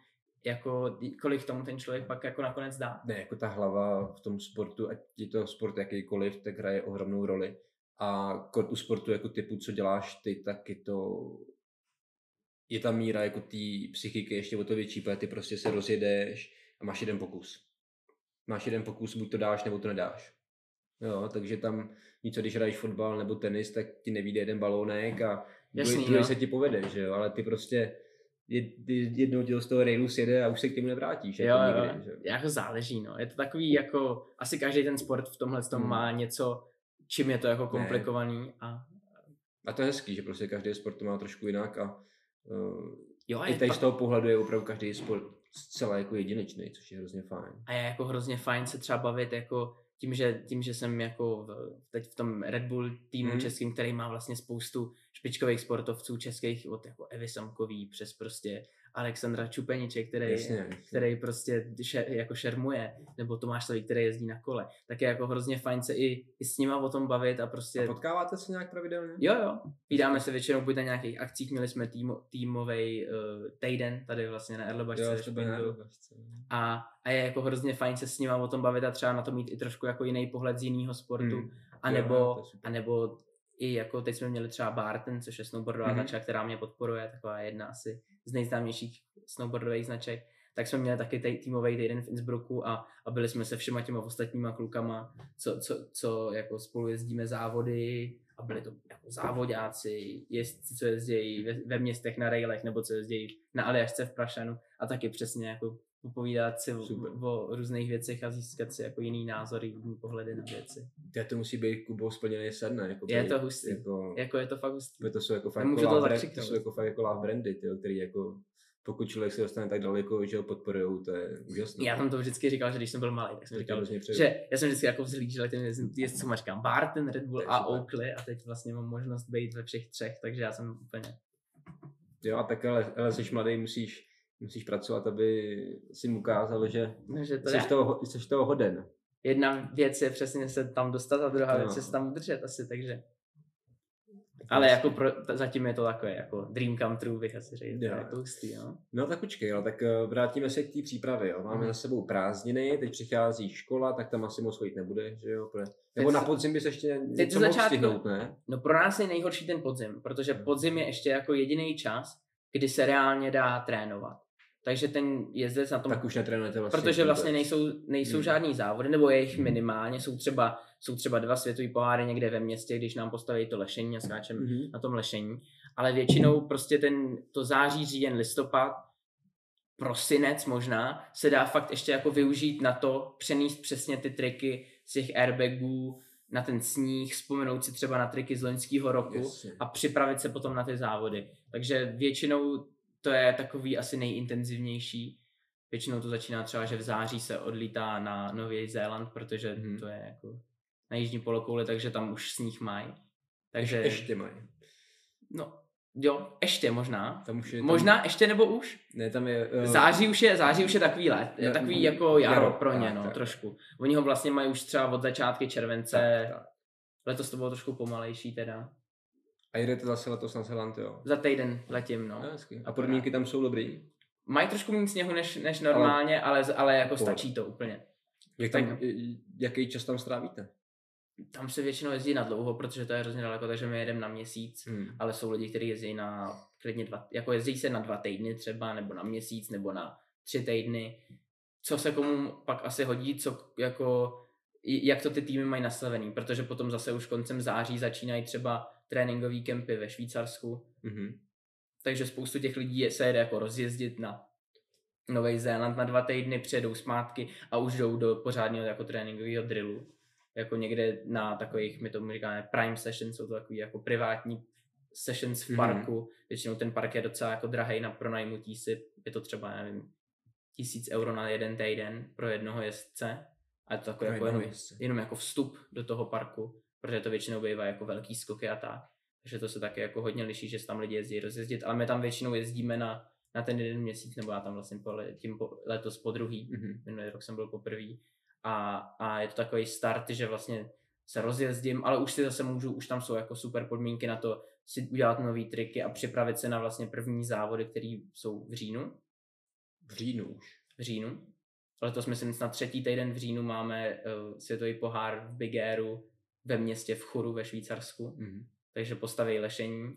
jako kolik tomu ten člověk pak jako nakonec dá. Ne, jako ta hlava v tom sportu, ať je to sport jakýkoliv, tak hraje ohromnou roli. A kort u sportu jako typu, co děláš ty, tak je to je ta míra jako té psychiky ještě o to větší, protože ty prostě se rozjedeš a máš jeden pokus. Máš jeden pokus, buď to dáš, nebo to nedáš. Jo, takže tam něco, když hraješ fotbal nebo tenis, tak ti nevíde jeden balónek a Jasný, druhý, jo. se ti povede, že jo, ale ty prostě jed, jednou ti z toho railu sjede a už se k němu nevrátíš. Jo, jako jo, nikdy, že jo. jako záleží, no. Je to takový jako, asi každý ten sport v tomhle tom Hmm. má něco, čím je to jako komplikovaný a A to je hezký, že prostě každý sport to má trošku jinak a jo, a i tady pak- z toho pohledu je opravdu každý sport zcela jako jedinečný, což je hrozně fajn. A je jako hrozně fajn se třeba bavit jako tím, že, tím, že jsem jako v, teď v tom Red Bull týmu Mhm. mm. českým, který má vlastně spoustu špičkových sportovců českých, od jako Evy Samkový přes prostě Alexandra Čupeniče, který, Jasně, jasně. který prostě še, jako šermuje, nebo Tomáš Slavý, který jezdí na kole. Tak je jako hrozně fajn se i, i s nima o tom bavit a prostě... A potkáváte se nějak pravidelně? Jo, jo. Vídáme se většinou buď na nějakých akcích, měli jsme tým, týmový uh, týden tady vlastně na Erlebašce jo, na. Erlebašce. a, a je jako hrozně fajn se s nima o tom bavit a třeba na to mít i trošku jako jiný pohled z jiného sportu. Hmm. A nebo, a nebo i jako teď jsme měli třeba Barton, což je snowboardová Mhm. značka, která mě podporuje, taková jedna asi z nejznámějších snowboardových značek. Tak jsme měli taky tý, týmový týden v Innsbrucku a, a byli jsme se všema těma ostatníma klukama, co, co, co jako spolu jezdíme závody a byli to jako závodáci, jezdci, co jezdí ve, ve městech na railech nebo co jezdí na Aljašce v Prašanu a taky přesně jako popovídat si Super. o, o různých věcech a získat si jako jiný názory, jiný pohledy na věci. To, to musí být Kubou splněný sen, ne? Jako Je to hustý. Jako, Jako je to fakt hustý. to jsou jako fakt jako love brand- to jsou jako fakt jako love brandy, tyjo, který jako pokud člověk se dostane tak daleko, že ho podporujou, to je úžasné. Já jsem to vždycky říkal, že když jsem byl malý, tak jsem To říkal, že já jsem vždycky jako vzhlížel těm jezdcům- a říkám Barton, Red Bull To a. Oakley a teď vlastně mám možnost být ve všech třech, takže já jsem úplně Jo, a tak ale, ale jsi mladý, musíš, musíš pracovat, aby si mu ukázal, že No, že to jsi toho, jsi toho hoden. Jedna věc je přesně se tam dostat a druhá No. věc je se tam udržet asi, takže. Ale jako pro, zatím je to takové jako dream come true, bych asi řekl. Jo. jako hustý, no. No tak počkej, ale tak eh, vrátíme se k té přípravě. Jo. Máme Mhm. za sebou prázdniny, teď přichází škola, tak tam asi moc chodit nebude, že jo? Protože- Nebo Teď na podzim bys ještě něco mohl začátku- stihnout, ne? No pro nás je nejhorší ten podzim, protože podzim je ještě jako jediný čas, kdy se reálně dá trénovat. Takže ten jezdec na tom Tak už netrénujete vlastně. protože vlastně nejsou, nejsou Hmm. žádný závody, nebo je jich Hmm. minimálně, jsou třeba, jsou třeba dva světové poháry někde ve městě, když nám postaví to lešení a skáčeme Mhm. na tom lešení, ale většinou prostě ten, to září, říjen, listopad, prosinec možná, se dá fakt ještě jako využít na to, přenést přesně ty triky z těch airbagů na ten sníh, vzpomenout si třeba na triky z loňského roku Jasně. a připravit se potom na ty závody. Takže většinou to je takový asi nejintenzivnější. Většinou to začíná třeba, že v září se odlítá na Nový Zéland, protože mm-hmm. to je jako na jižní polokouli, takže tam už sníh mají. Takže, Ještě mají. no, Jo, ještě možná. Tam už je, tam, Možná ještě nebo už? Ne, tam je... Uh, Září už je, září už je takový let, je Ne, takový jako jaro, jaro, pro ně, tak, no, tak. trošku. Oni ho vlastně mají už třeba od začátky července, tak, tak. letos to bylo trošku pomalejší teda. A jedete zase letos na Zeland, jo? Za týden letím, no. No, hezky. A podmínky tam jsou dobrý? Mají trošku méně sněhu než, než normálně, ale, ale, ale jako stačí to úplně. Jak tam, jaký čas tam strávíte? Tam se většinou jezdí na dlouho, protože to je hrozně daleko, takže my jedeme na měsíc. Hmm. ale jsou lidi, kteří jezdí na klidně dva, jako jezdí se na dva týdny třeba, nebo na měsíc, nebo na tři týdny. Co se komu pak asi hodí, co jako, jak to ty týmy mají nastavený, protože potom zase už koncem září začínají třeba tréninkové kempy ve Švýcarsku, Mhm. takže spoustu těch lidí se jede jako rozjezdit na Nový Zéland na dva týdny, přijedou zpátky a už jdou do pořádného jako tréninkového drillu. Jako někde na takových, my tomu říkáme prime sessions, jsou to takový jako privátní sessions v Mhm. parku. Většinou ten park je docela jako drahý na pronajmutí si. Je to třeba, nevím, tisíc euro na jeden týden pro jednoho jezdce. A je to Pro jako jenom, jenom jako vstup do toho parku, protože to většinou bývá jako velký skoky a tak. Takže to se také jako hodně liší, že tam lidi jezdí rozjezdit, ale my tam většinou jezdíme na, na ten jeden měsíc, nebo já tam vlastně po, tím po, letos po druhý, Mhm. minulý rok jsem byl poprvé. A, a je to takový start, že vlastně se rozjezdím, ale už si zase můžu, už tam jsou jako super podmínky na to si udělat nový triky a připravit se na vlastně první závody, které jsou v říjnu. V říjnu už. V říjnu. Letos myslím na třetí týden v říjnu máme uh, světový pohár v Big Airu ve městě v Churu ve Švýcarsku Mhm. takže postaví lešení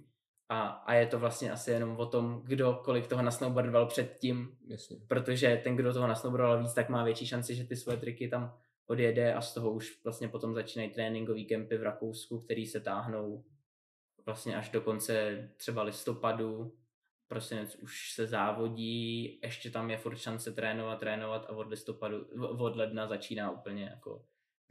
a, a je to vlastně asi jenom o tom, kdo kolik toho nasnowboardoval předtím, Jasně. protože ten, kdo toho nasnowboardoval víc, tak má větší šanci, že ty svoje triky tam odjede a z toho už vlastně potom začínají tréninkové kempy v Rakousku, který se táhnou vlastně až do konce třeba listopadu, prosinec už se závodí, ještě tam je furt šance trénovat, trénovat a od listopadu, od ledna začíná úplně jako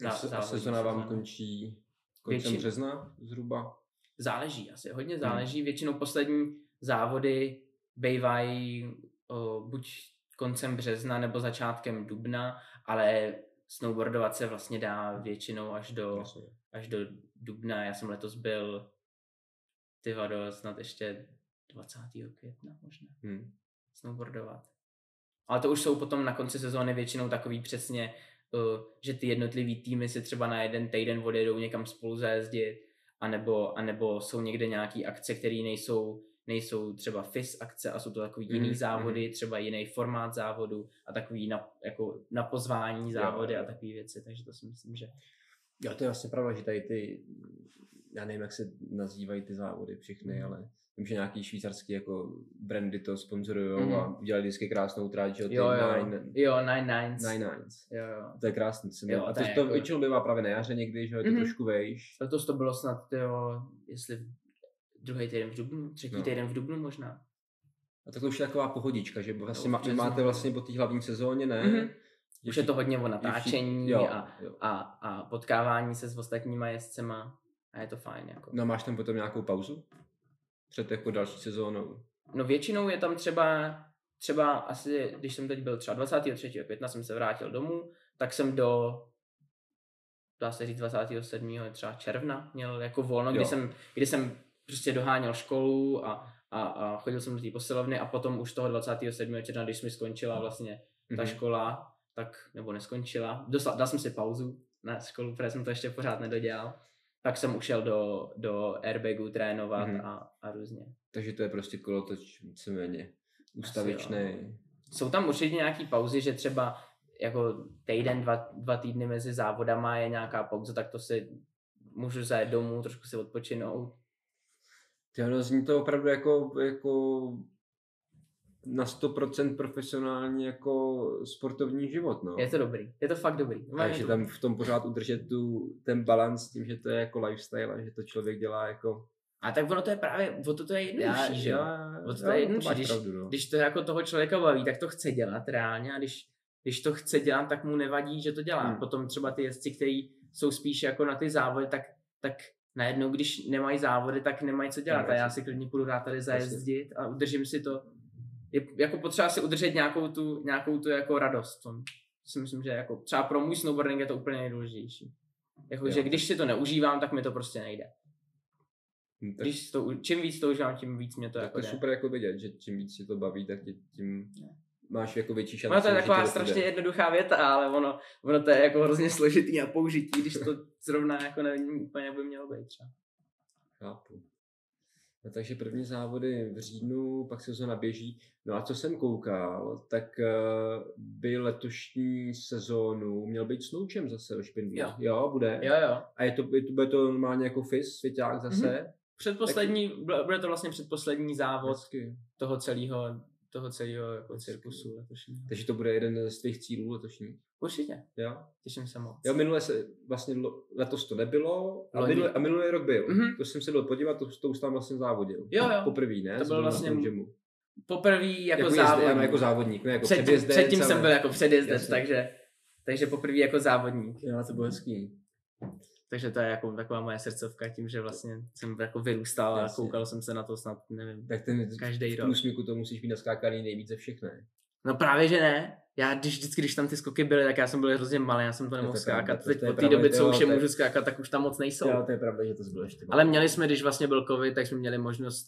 A, se, a sezona vám končí koncem Větši- března zhruba? Záleží, asi hodně Hmm. záleží. Většinou poslední závody bývají o, buď koncem března nebo začátkem dubna, ale snowboardovat se vlastně dá většinou až do, Jasně. až do dubna. Já jsem letos byl ty vado snad ještě 20. května možná Hm. snowboardovat. Ale to už jsou potom na konci sezóny většinou takový přesně, uh, že ty jednotlivý týmy si třeba na jeden týden odjedou někam spolu zajezdit, anebo, anebo jsou někde nějaký akce, které nejsou, nejsou třeba FIS akce a jsou to takový jiný Mhm, závody, třeba jiný formát závodu a takový na, jako na pozvání závody jo. a takové věci, takže to si myslím, že Jo, to je vlastně pravda, že tady ty, já nevím, jak se nazývají ty závody všechny, Mhm. ale vím, že nějaký švýcarský jako brandy to sponzorují Mhm. a udělali vždycky krásnou tráť, že jo, jo, nine, jo, nine nines, nine nines. jo, jo. To je krásný. Jo, a to to, je to jako- většinou bývá právě na jaře někdy, že jo, Mhm. trošku vejš. Letos to bylo snad, jo, jestli druhý týden v Dubnu, třetí No. týden v Dubnu možná. A tak to už je taková pohodička, že vlastně Jo, má, máte vlastně po té hlavní sezóně, ne? Mhm. Už je to hodně o natáčení jo, a, jo. a, a potkávání se s ostatníma jezdcema a je to fajn. Jako. No máš tam potom nějakou pauzu? Před jako další sezónou. No většinou je tam třeba, třeba asi, když jsem teď byl třeba 23. května, jsem se vrátil domů, tak jsem do, dá se říct 27. třeba června měl jako volno, kdy Jo. jsem, kdy jsem prostě doháněl školu a, a, a chodil jsem do té posilovny a potom už toho 27. června, když mi skončila vlastně ta Mhm. škola, tak, nebo neskončila, Dostal, dal jsem si pauzu na školu, protože jsem to ještě pořád nedodělal, tak jsem ušel do, do airbagu trénovat Mhm. a, a různě. Takže to je prostě kolotoč víceméně ústavičný. Jsou tam určitě nějaký pauzy, že třeba jako týden, dva, dva týdny mezi závodama je nějaká pauza, tak to si můžu zajet domů, trošku si odpočinout. Ty no, zní to opravdu jako, jako na 100% profesionální jako sportovní život, no. Je to dobrý, je to fakt dobrý. a je tam v tom pořád udržet tu, ten balans s tím, že to je jako lifestyle a že to člověk dělá jako... A tak ono to je právě, o to to je jednodušší, že jo? O to, to je jednodušší, máš když, pravdu, no. když to jako toho člověka baví, tak to chce dělat reálně a když, když to chce dělat, tak mu nevadí, že to dělá. Hmm. Potom třeba ty jezdci, kteří jsou spíš jako na ty závody, tak, tak najednou, když nemají závody, tak nemají co dělat. A Nemají já si klidně půjdu rád tady zajezdit a udržím si to. Je jako potřeba si udržet nějakou tu, nějakou tu jako radost. v tom. si myslím, že jako třeba pro můj snowboarding je to úplně nejdůležitější. Jako, Jo. že když si to neužívám, tak mi to prostě nejde. Hm, tak, Když to, čím víc to užívám, tím víc mě to tak jako to je jde. super jako vidět, že čím víc si to baví, tak tě- tím máš jako větší šanci. Ono to je taková to strašně půjde. jednoduchá věta, ale ono, ono to je jako hrozně složitý na použití, když to zrovna jako nevím úplně, jak by mělo být třeba. Chápu. No, takže první závody v říjnu, pak sezona běží. No a co jsem koukal, tak uh, by letošní sezónu měl být s Noučem zase ve Špindlu. Jo. jo, bude. Jo, jo. A je to, je to, bude to normálně jako FIS, svěťák zase. Mm-hmm. Předposlední, bude to vlastně předposlední závod Hezky. toho celého, toho celého jako cirkusu letošního. Takže to bude jeden z tvých cílů letošní. Určitě, Jo? těším se moc. Jo, minule se, vlastně letos to nebylo, a, Loni. minule, a minulý rok byl. Mhm. To jsem se byl podívat, to, to už tam vlastně závodil. Jo, jo. Poprvé, ne? To Jsi byl byl na vlastně. Poprvé jako, jako, závodník. Jezdec, ano, jako závodník, ne jako Před, předjezdec, předtím ale- jsem byl jako předjezdec, Jasně. takže, takže poprvé jako závodník. Jo, to bylo hezký. Takže to je jako taková moje srdcovka tím, že vlastně jsem jako vyrůstal a koukal jsem se na to snad, nevím, Tak ten každý v rok. průsmyku to musíš být naskákaný nejvíce všech, ne? No právě, že ne. Já když vždycky, když tam ty skoky byly, tak já jsem byl hrozně malý, já jsem to nemohl to pravda, skákat. to- Teď to od té pravda, doby, to co už je můžu skákat, tak už tam moc nejsou. Jo, to je pravda, že to bylo ještě. Ale měli jsme, když vlastně byl covid, tak jsme měli možnost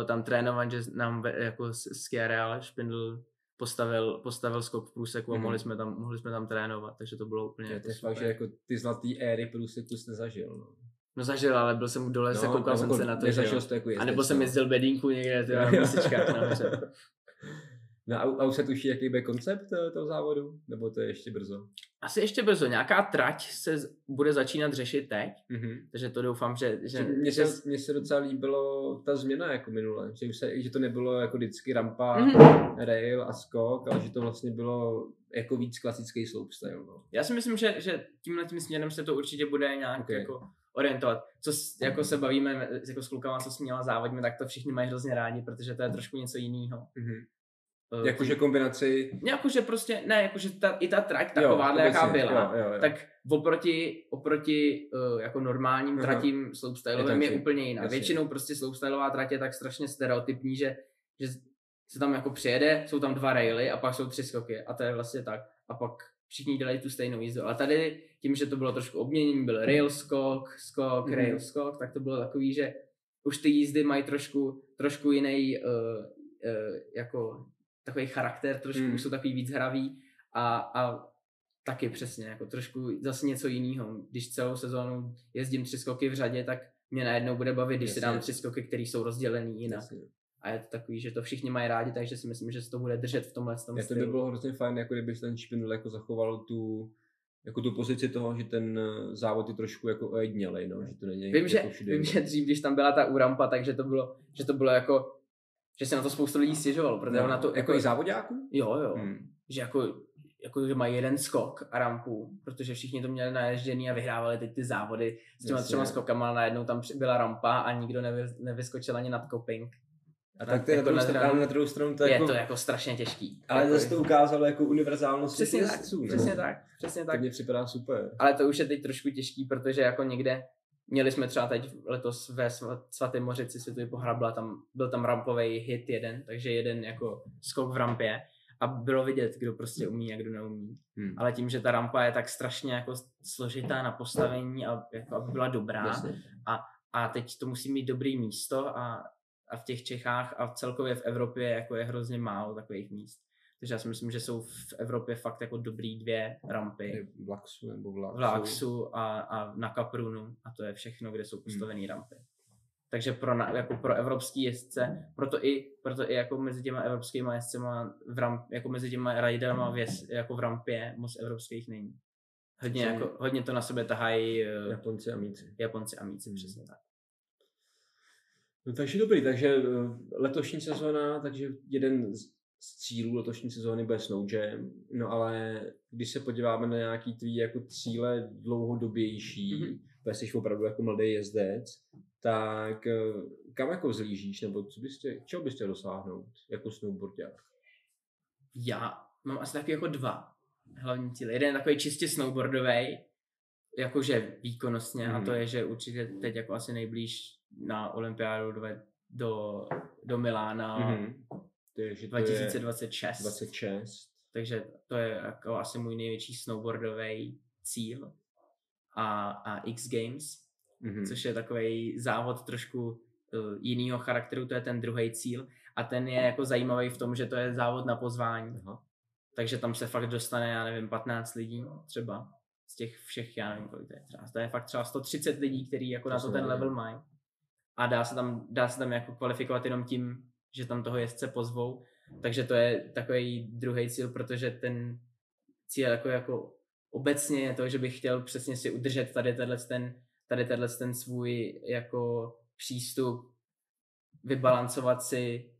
uh, tam trénovat, že nám ve- jako s- ski areál Špindl postavil, postavil skok v průseku a Mhm. mohli jsme, tam, mohli jsme tam trénovat, takže to bylo úplně Je jako to fakt, že jako ty zlatý éry průseku jsi nezažil. No, No zažil, ale byl jsem dole, no, koukal jsem jako se na to, že Nezažil jo. jsi to jako A nebo jsem no. jezdil bedínku někde ty, na nahoře. No a, a už se tuší, jaký bude koncept eh, toho závodu? Nebo to je ještě brzo? Asi ještě brzo, nějaká trať se z- bude začínat řešit teď, Mhm. takže to doufám, že, že, Že mně, se, mně se docela líbilo ta změna jako minule, že, už se, že to nebylo jako vždycky rampa, Mhm. rail a skok, ale že to vlastně bylo jako víc klasický slopestyle. No. Já si myslím, že, že tímhle tím směrem se to určitě bude nějak Okay. jako orientovat. Co s- jako se bavíme jako s klukama, co směla závodíme, tak to všichni mají hrozně rádi, protože to je trošku něco jiného. Mhm. Uh, Jakože kombinaci... Jakože prostě, ne, jakože ta, i ta trať takováhle, jaká byla, jo, jo, jo. tak oproti, oproti uh, jako normálním Aha. tratím Je slopestyleovým je, vždy- úplně jiná. jasně. Většinou prostě slopestyleová trať je tak strašně stereotypní, že, že se tam jako přijede, jsou tam dva raily a pak jsou tři skoky a to je vlastně tak. A pak všichni dělají tu stejnou jízdu. Ale tady tím, že to bylo trošku obměnění, byl rail skok, skok, Mhm. rail skok, tak to bylo takový, že už ty jízdy mají trošku, trošku jiný uh, uh, jako takový charakter, trošku už jsou takový víc hravý a, a taky přesně, jako trošku zase něco jiného. Když celou sezónu jezdím tři skoky v řadě, tak mě najednou bude bavit, když si Jasně. dám tři skoky, které jsou rozdělený jinak. Jasně. A je to takový, že to všichni mají rádi, takže si myslím, že se to bude držet v tomhle tom Já to by bylo hrozně fajn, jako kdyby ten Špindl jako zachoval tu, jako tu pozici toho, že ten eh, závod je trošku jako ojednělej, no, že to není Vím, že, jako všude. vím, že dřív, když tam byla ta úrampa, takže to bylo, že to bylo jako, že se na to spoustu lidí stěžovalo, protože no, na to, jako i závodňáků? jo, jo, Hmm. že jako, jako, že mají jeden skok a rampu, protože všichni to měli naježděný a vyhrávali teď ty závody s těma Jasně. třema skokama, ale najednou tam byla rampa a nikdo nevy, nevyskočil ani nad coping. A tak to je na Jako druhou na stranu, ale na druhou stranu to je jako, to jako strašně těžký. ale jako, zase to ukázalo jako univerzálnost přesně tak, jezdců, ne? přesně tak, přesně To tak. mně připadá super. Ale to už je teď trošku těžký, protože jako někde, měli jsme třeba teď letos ve Sva- svatém Mořici světový pohár, byla tam, byl tam rampový hit jeden, takže jeden jako skok v rampě a bylo vidět, kdo prostě umí a kdo neumí. Hmm. Ale tím, že ta rampa je tak strašně jako složitá na postavení a jako aby byla dobrá Jasně. a teď to musí mít dobrý místo a, a v těch Čechách a celkově v Evropě jako je hrozně málo takových míst. Takže já si myslím, že jsou v Evropě fakt jako dobrý dvě rampy V Laxu nebo v Laxu. v Laxu a, a na Kaprunu a to je všechno, kde jsou postavené rampy. Takže pro, na, jako pro evropský jezdce, proto i, proto i jako mezi těma evropskými jezdcema, v ramp, jako mezi těma riderama v, jez, jako v rampě moc evropských není. Hodně, Jsou- jako, hodně to na sebe tahají eh, Japonci a míci. Japonci a míci, Hmm. přesně tak. No takže dobrý, takže eh, letošní sezóna, takže jeden z z cílů letošní sezóny bude Snow Jam, no ale když se podíváme na nějaký tvý jako cíle dlouhodobější, Mhm. mm-hmm. protože jsi opravdu jako mladý jezdec, tak eh, kam jako zlížíš, nebo co bys tě, čeho bys chtěl dosáhnout jako snowboardák? Já mám asi taky jako dva hlavní cíle. Jeden je takový čistě snowboardový, jakože výkonnostně, Mhm. a to je, že určitě teď jako asi nejblíž na olympiádu do, do, do Milána Mm-hmm. Takže to je 2026. 26. Takže to je jako asi můj největší snowboardový cíl. A, a X Games. Mhm. což je takový závod trošku uh, jinýho charakteru, to je ten druhý cíl. A ten je jako zajímavý v tom, že to je závod na pozvání. Aha. Takže tam se fakt dostane, já nevím, 15 lidí třeba. Z těch všech, já nevím, kolik to je třeba. To je fakt třeba 130 lidí, kteří jako To na to ten nevěděl. level mají. A dá se, tam, dá se tam jako kvalifikovat jenom tím, že tam toho jezdce pozvou. Takže to je takový druhý cíl, protože ten cíl jako, jako obecně je to, že bych chtěl přesně si udržet tady tenhle ten, tady tenhle ten svůj jako přístup, vybalancovat si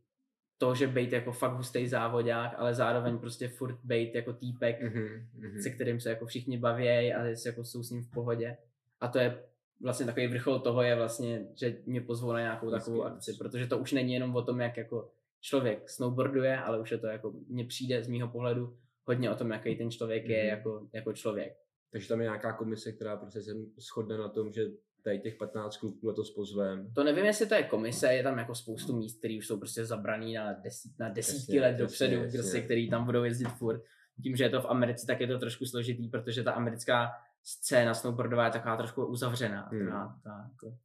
to, že bejt jako fakt hustý závodák, ale zároveň prostě furt bejt jako týpek, Mhm, mhm. se kterým se jako všichni baví a jako jsou s ním v pohodě. A to je vlastně takový vrchol toho je vlastně, že mě pozvou na nějakou Vždycky, takovou akci, protože to už není jenom o tom, jak jako člověk snowboarduje, ale už je to jako, mně přijde z mýho pohledu hodně o tom, jaký ten člověk je Mhm. jako, jako člověk. Takže tam je nějaká komise, která prostě se shodne na tom, že tady těch 15 kluků letos pozvem. To nevím, jestli to je komise, je tam jako spoustu míst, které už jsou prostě zabraný na, desít, na desítky Jasně, let dopředu, jasně. prostě, který tam budou jezdit furt. Tím, že je to v Americe, tak je to trošku složitý, protože ta americká scéna snowboardová je taková trošku uzavřená. Hmm. Taková, taková, jako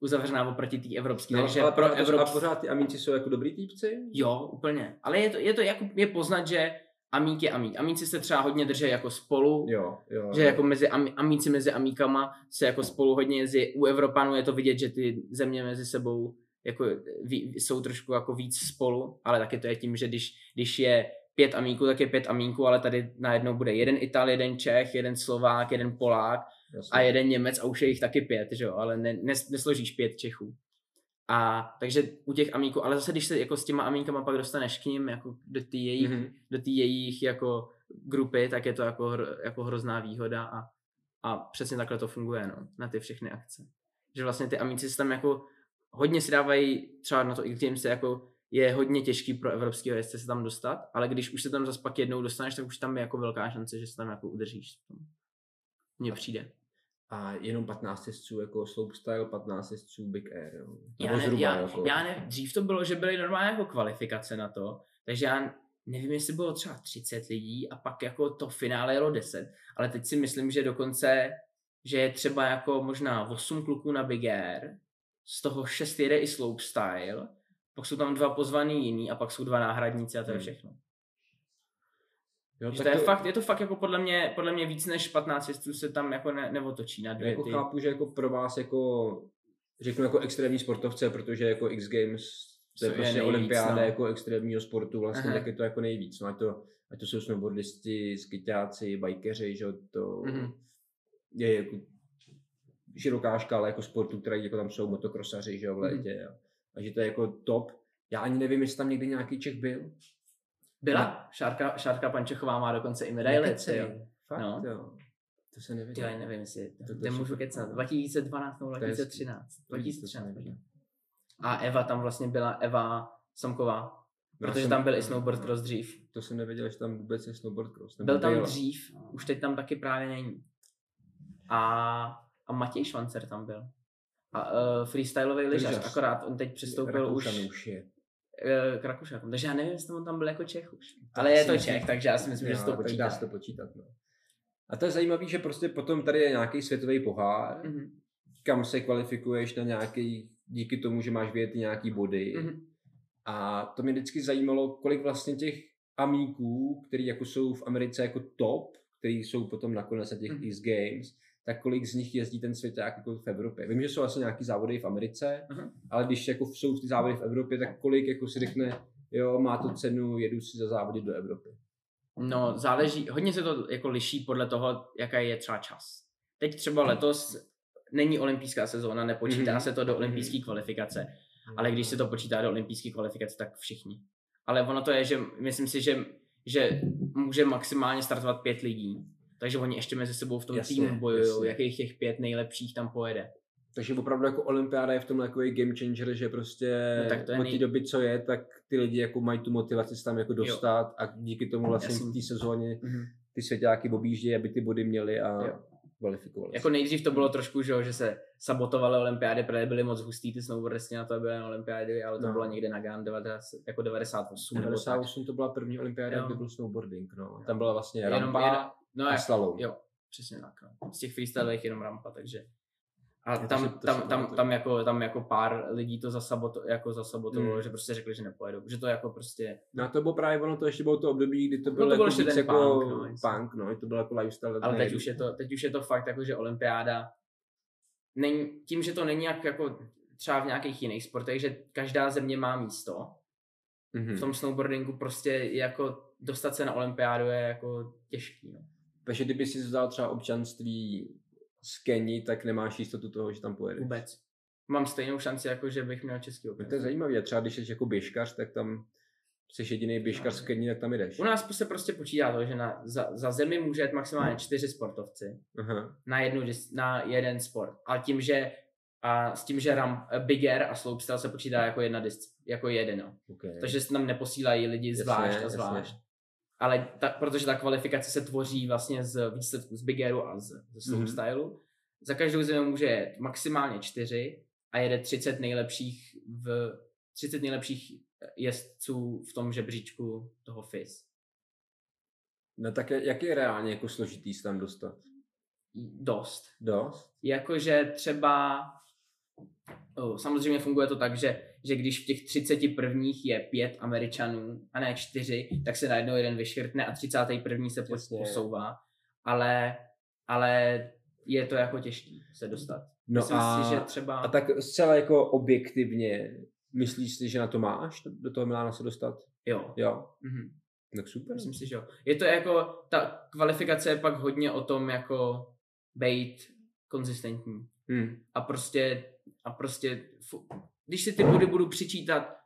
uzavřená oproti té evropské. No, takže ale pro Evrop... A pořád ty amíci jsou jako dobrý týpci? Jo, úplně. Ale je to, je to jako, je poznat, že amík je amík. Amíci se třeba hodně drží jako spolu, Jo, jo. že jo. jako mezi ami, amíci mezi amíkama se jako spolu hodně jezdí. U Evropanů je to vidět, že ty země mezi sebou jako ví, jsou trošku jako víc spolu, ale taky to je tím, že když, když je pět amíků, tak je pět amíků, ale tady najednou bude jeden Ital, jeden Čech, jeden Slovák, jeden Polák Jasně. a jeden Němec a už je jich taky pět, že jo, ale ne, nes, nesložíš pět Čechů. A takže u těch amíků, ale zase když se jako s těma amíkama pak dostaneš k ním, jako do té jejich, Mhm. do té jejich jako grupy, tak je to jako, jako hrozná výhoda a, a přesně takhle to funguje no, na ty všechny akce. Že vlastně ty amíci se tam jako hodně si dávají, třeba na to X Games jako je hodně těžký pro evropského jezdce se tam dostat, ale když už se tam zase pak jednou dostaneš, tak už tam je jako velká šance, že se tam jako udržíš. Mně přijde. A jenom 15 jezdců jako slopestyle, 15 jezdců big air. Jo. Já, Nebo ne, zhruba, já, jako. já ne, dřív to bylo, že byly normálně jako kvalifikace na to, takže já nevím, jestli bylo třeba 30 lidí a pak jako to finále jelo 10, ale teď si myslím, že dokonce, že je třeba jako možná 8 kluků na Big Air, z toho 6 jede i slopestyle, pak jsou tam dva pozvaný jiný a pak jsou dva náhradníci a to je Hmm. všechno. jo, Takže to je, fakt, je to fakt jako podle mě, podle mě víc než 15 jezdců se tam jako ne, neotočí na Já dvě jako ty. chápu, že jako pro vás jako řeknu jako extrémní sportovce, protože jako X Games to je je prostě nejvíc, olympiáda no. jako extrémního sportu, vlastně Aha. tak je to jako nejvíc. No, ať, to, ať to jsou snowboardisti, skytáci, bikeři, že to Mhm. je jako široká škála jako sportů, které jako tam jsou motokrosaři, že jo, v Mhm. létě. Jo. Takže to je jako top. Já ani nevím, jestli tam někdy nějaký Čech byl. Byla, Šárka, Šárka Pančechová má dokonce i medaili. Fakt, No. jo. To se nevěděl. já nevím, jestli To- to to, můžu kecat. 2012 nebo To je 2013. To jsem 2013. nevěděl. možná. A Eva tam vlastně byla Eva Samková, Já protože jsem- tam byl i snowboard cross dřív. To jsem nevěděl, že tam vůbec je snowboard cross. nebo Byl tam byla. dřív, už teď tam taky právě není. A, a Matěj Švancer tam byl. A uh, freestyleový lyžař, akorát on teď přistoupil už, Rakušan už je. uh. Takže já nevím, jestli on tam byl jako Čech už. Ale je to myslím- Čech, takže já si myslím, že Jo, se to tak počítá. Dá se to počítat, no. A to je zajímavé, že prostě potom tady je nějaký světový pohár, Mhm, kam se kvalifikuješ na nějaký, díky tomu, že máš vyjet nějaký body. mhm. A to mě vždycky zajímalo, kolik vlastně těch amíků, který jako jsou v Americe jako top, který jsou potom nakonec na těch Mhm. East Games, tak kolik z nich jezdí ten světák jako v Evropě. Vím, že jsou asi nějaký závody v Americe, Mhm. ale když jako jsou ty závody v Evropě, tak kolik jako si řekne, jo, má to cenu, jedu si za závody do Evropy. No, záleží, hodně se to jako liší podle toho, jaká je třeba čas. Teď třeba letos není olympijská sezóna, nepočítá Mhm. se to do olympijské kvalifikace, ale když se to počítá do olympijské kvalifikace, tak všichni. Ale ono to je, že myslím si, že, že může maximálně startovat pět lidí, takže oni ještě mezi sebou v tom Jasně, týmu bojují, jakých těch pět nejlepších tam pojede. Takže opravdu jako olympiáda je v tom jako game changer, že prostě No tak to je od té nej- doby, co je, tak ty lidi jako mají tu motivaci se tam jako dostat a díky tomu vlastně v té sezóně Mhm. ty svěťáky objíždějí, aby ty body měli a Jo. kvalifikovali. Jako nejdřív to bylo trošku, že, jo, že se sabotovaly olympiády, protože byly moc hustý ty snowboardisti na to, byly na olympiády, ale to No. bylo někde na GAN 90, jako 98. nebo tak. 98 to byla první olympiáda, Jo. kde byl snowboarding, no. Tam byla vlastně Jenom- rampa jenom- no, a slalom. Jo, přesně tak. No. Z těch freestylových jenom rampa, takže. A to tam, to tam, tam, pamatuju. tam, jako, tam jako pár lidí to zasaboto, jako zasabotovalo, Hmm. že prostě řekli, že nepojedou. Že to jako prostě, No to bylo právě ono, to ještě bylo to období, kdy to bylo, to byl jako víc ten jako punk, no, punk, no, to bylo jako lifestyle. ale teď už, je to, teď už je to fakt jako, že olympiáda, není, tím, že to není jak jako třeba v nějakých jiných sportech, že každá země má místo, Mhm. v tom snowboardingu prostě jako dostat se na olympiádu je jako těžký, no. Takže kdyby si vzal třeba občanství z Keni, tak nemáš jistotu toho, že tam pojedeš. Vůbec. Mám stejnou šanci, jako že bych měl český No to je občanství. zajímavé, a třeba když jsi jako běžkař, tak tam jsi jediný běžkař z Keni, tak tam jdeš. U nás se prostě počítá to, že na, za, za zemi může jet maximálně čtyři sportovci Aha. na, jednu, na jeden sport. A tím, že a s tím, že ram, Big Air a slopestyle se počítá jako jedna dis, jako jeden. no. Okay. Takže se tam neposílají lidi Jasně, zvlášť a jasně. Ale ta, protože ta kvalifikace se tvoří vlastně z výsledků z Big Airu a z, ze Mhm. slopestylu. Za každou zemi může jet maximálně čtyři a jede 30 nejlepších v 30 nejlepších jezdců v tom žebříčku toho FIS. No tak je- jak je reálně jako složitý se tam dostat? Dost. Dost? Jakože třeba samozřejmě funguje to tak, že, že když v těch 30 prvních je pět Američanů a ne čtyři, tak se najednou jeden vyškrtne a 31. se Jasně. pos- posouvá. Ale, ale je to jako těžký se dostat. No Myslím a, si, že třeba... a tak zcela jako objektivně, myslíš si, že na to máš, do toho Milána se dostat? Jo. Jo, Mhm. tak super. Myslím si, že jo. Je to jako, ta kvalifikace je pak hodně o tom jako být konzistentní. Hmm. a prostě, a prostě, když si ty body budu přičítat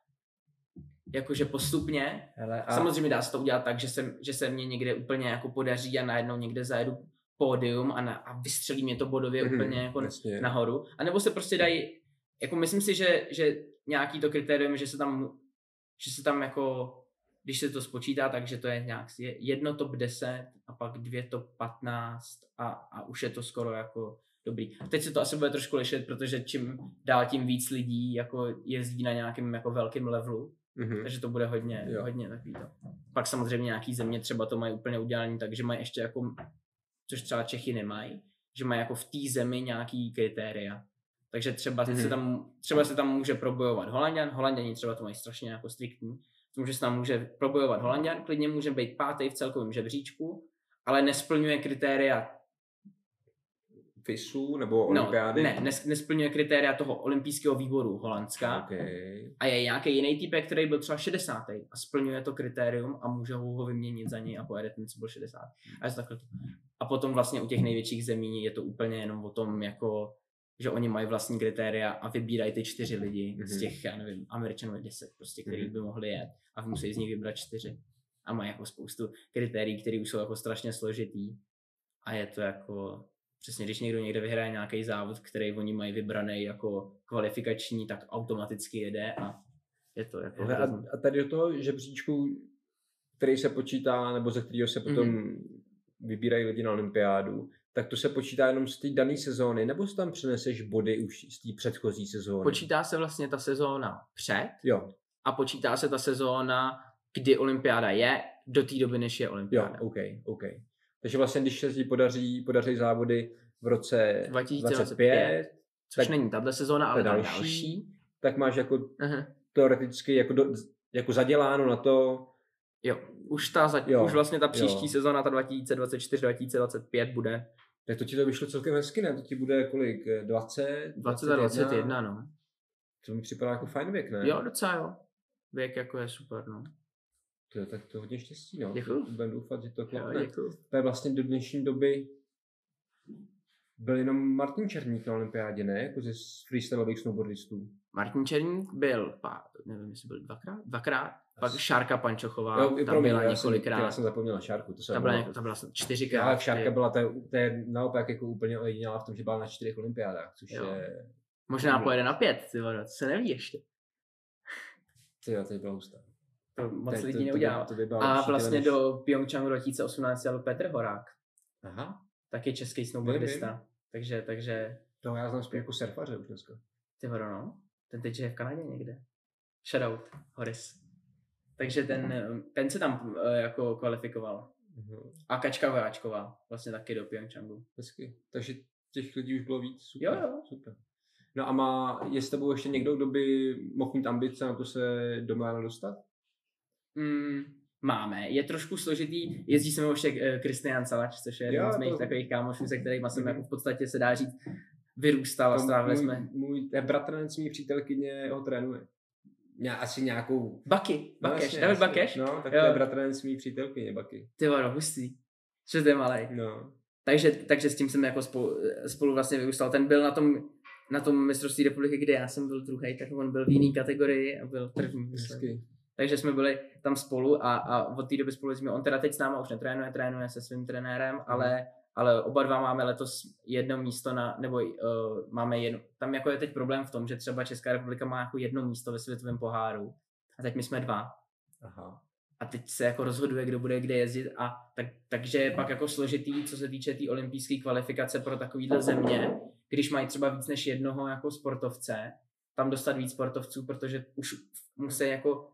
jakože postupně, Hele, a... samozřejmě dá se to udělat tak, že se, že se mě někde úplně jako podaří a najednou někde zajedu pódium a, na, a vystřelí mě to bodově Mhm, úplně jako jasně. nahoru. A nebo se prostě dají, jako myslím si, že, že nějaký to kritérium, že se tam, že se tam jako, když se to spočítá, takže to je nějak je jedno top 10 a pak dvě top 15 a, a už je to skoro jako dobrý. Teď se to asi bude trošku lišit, protože čím dál tím víc lidí jako jezdí na nějakém jako velkém levelu, Mhm. takže to bude hodně, Jo. hodně takový to. Pak samozřejmě nějaký země třeba to mají úplně udělané, takže mají ještě jako, což třeba Čechy nemají, že mají jako v té zemi nějaký kritéria. Takže třeba, Mhm. se tam, třeba se tam může probojovat Holandian, Holanděni třeba to mají strašně jako striktní, takže se tam může probojovat Holandian, klidně může být pátý v celkovém žebříčku, ale nesplňuje kritéria FISu nebo no, olympiády? ne, nes, nesplňuje kritéria toho olympijského výboru Holandska, Okay. a je nějaký jiný typ, který byl třeba 60. a splňuje to kritérium a může ho, vyměnit za něj a pojede ten, co byl 60. A, je to takhle. a potom vlastně u těch největších zemí je to úplně jenom o tom, jako, že oni mají vlastní kritéria a vybírají ty čtyři lidi mm-hmm. z Mhm. těch, já nevím, Američanů je 10, prostě, který Mhm. by mohli jet a musí z nich vybrat čtyři. A mají jako spoustu kritérií, které už jsou jako strašně složitý a je to jako Přesně, když někdo někde vyhraje nějaký závod, který oni mají vybraný jako kvalifikační, tak automaticky jede a je to jako Hele, a, a tady do toho žebříčku, který se počítá, nebo ze kterého se potom Mhm. mm-hmm. vybírají lidi na olympiádu, tak to se počítá jenom z té dané sezóny, nebo si tam přeneseš body už z té předchozí sezóny? Počítá se vlastně ta sezóna před Jo, a počítá se ta sezóna, kdy olympiáda je, do té doby, než je jo, olympiáda. OK, OK. Takže vlastně, když se ti podaří, podaří závody v roce 2025, Což tak není tahle sezóna, ale ta další. další. tak máš jako Aha. teoreticky jako, do, jako zaděláno na to, Jo, už, ta, za, Jo, už vlastně ta příští jo. sezóna, ta 2024-2025 bude tak to ti to vyšlo celkem hezky, ne? To ti bude kolik? 20? 20 a 21, no. To mi připadá jako fajn věk, ne? Jo, docela jo. Věk jako je super, no. To, tak to hodně štěstí, no. Děkuju. Budeme doufat, že to klapne. To je vlastně do dnešní doby byl jenom Martin Černík na olympiádě, ne? Jako ze freestyleových snowboardistů. Martin Černík byl, pá, nevím, jestli byl dvakrát, dvakrát, pak Šárka Pančochová, Jo, ta promiň, byla já jsem, několikrát, já jsem zapomněl na Šárku, to se ta byla, něko- ta byla čtyřikrát. Ale Šárka byla, to je, to je naopak jako úplně ojedinělá v tom, že byla na čtyřech olympiádách, což Jo. je, Možná pojede na pět, ty vole, to se neví ještě. ty jo, to by byla hustá. To moc To- to- lidí to by- neudělalo. to by byla A vlastně než- do Pyeongchangu 2018 jel Petr Horák, Aha, taky český Vím, snowboardista. Takže, takže, to já znám spíš jako surfaře už dneska. ty vole, no, ten teď je v Kanadě někde. Shoutout, Horis. Takže ten, ten se tam eh, jako kvalifikoval. Mhm. A Kačka Vojáčková, vlastně taky do Pyeongchangu. Hezky. Takže těch lidí už bylo víc. Super, Jo, jo. super. No a má, je s tebou ještě někdo, kdo by mohl mít ambice na to se do Milána dostat? Mm, máme. Je trošku složitý, jezdí se mnou ještě Kristian Salač, což je jeden z mých to- takových kámošů, se kterými jsem Mhm. jako v podstatě se dá říct vyrůstal a To strávili můj, jsme. Můj eh, bratranec mý přítelkyně ho trénuje. Ně, asi nějakou... Baky, No, Bakeš, jasně, David. Bakeš? No, tak Jo. to je bratranec mý přítelkyně, Baky. Ty vado, hustý. Že to je malý. No. Takže, takže s tím jsem jako spolu, spolu vlastně vyrůstal. Ten byl na tom, na tom mistrovství republiky, kde já jsem byl druhý, tak on byl v jiný kategorii a byl první. Hezky. Takže jsme byli tam spolu a, a od té doby spolu jsme. On teda teď s náma už netrénuje, trénuje se svým trenérem, Mhm. ale, ale oba dva máme letos jedno místo na, nebo uh, máme jedno, tam jako je teď problém v tom, že třeba Česká republika má jako jedno místo ve světovém poháru a teď my jsme dva Aha. a teď se jako rozhoduje, kdo bude kde jezdit a tak, takže je pak jako složitý, co se týče té tý olympijské kvalifikace pro takovýhle země, když mají třeba víc než jednoho jako sportovce, tam dostat víc sportovců, protože už musí jako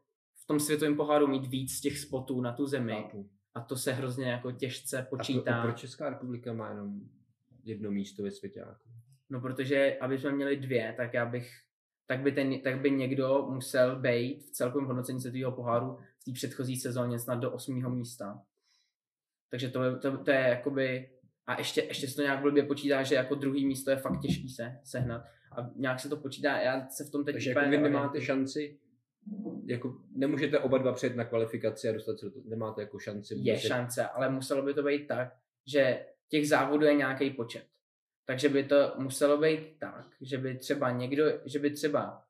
v tom světovém poháru mít víc těch spotů na tu zemi Chápu. a to se hrozně jako těžce A, pro, počítá. a proč Česká republika má jenom jedno místo ve svěťáku? No protože, aby jsme měli dvě, tak já bych, tak by, ten, tak by někdo musel být v celkovém hodnocení světového poháru v té předchozí sezóně snad do osmého místa. Takže to, je- to, to je jakoby, a ještě, ještě se to nějak blbě počítá, že jako druhý místo je fakt těžký se, sehnat. A nějak se to počítá, já se v tom teď Takže jako vy nemáte šanci, jako nemůžete oba dva přijet na kvalifikaci a dostat se do toho, nemáte jako šanci. je vůbec- šance, ale muselo by to být tak, že těch závodů je nějaký počet. Takže by to muselo být tak, že by třeba někdo, že by třeba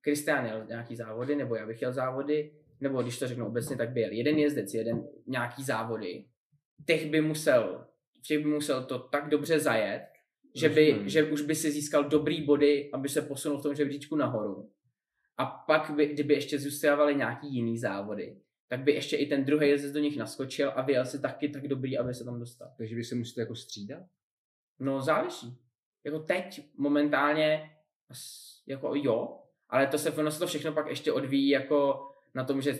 Kristián jel nějaký závody, nebo já bych jel závody, nebo když to řeknu obecně, tak by jel jeden jezdec, jeden nějaký závody. Těch by musel, všech by musel to tak dobře zajet, že, by, že už by si získal dobrý body, aby se posunul v tom žebříčku nahoru. A pak, by, kdyby ještě zůstávaly nějaký jiný závody, tak by ještě i ten druhý jezdec do nich naskočil a vyjel si taky tak dobrý, aby se tam dostal. Takže vy se musíte jako střídat? No záleží. Jako teď momentálně jako jo, ale to se, ono se to všechno pak ještě odvíjí jako na tom, že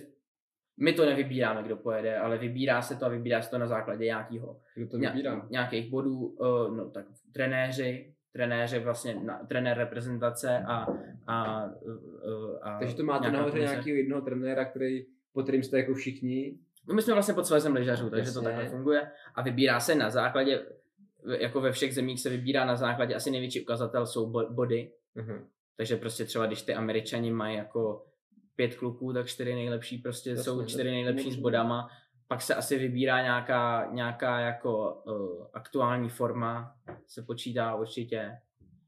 my to nevybíráme, kdo pojede, ale vybírá se to a vybírá se to na základě nějakého Kdo to vybírá? nějakých bodů, uh, no tak trenéři, trenéři vlastně, na, trenér reprezentace a, a, a Takže to máte nahoře nějakého jednoho trenéra, který, pod kterým jste jako všichni. No my jsme vlastně pod svezem lyžařů, takže to Jasně. takhle funguje a vybírá se na základě, jako ve všech zemích se vybírá na základě, asi největší ukazatel jsou bo- body, Aha. takže prostě třeba když ty američani mají jako pět kluků, tak čtyři nejlepší prostě Jasně, jsou to- čtyři nejlepší s bodama, pak se asi vybírá nějaká, nějaká jako uh, aktuální forma, se počítá určitě.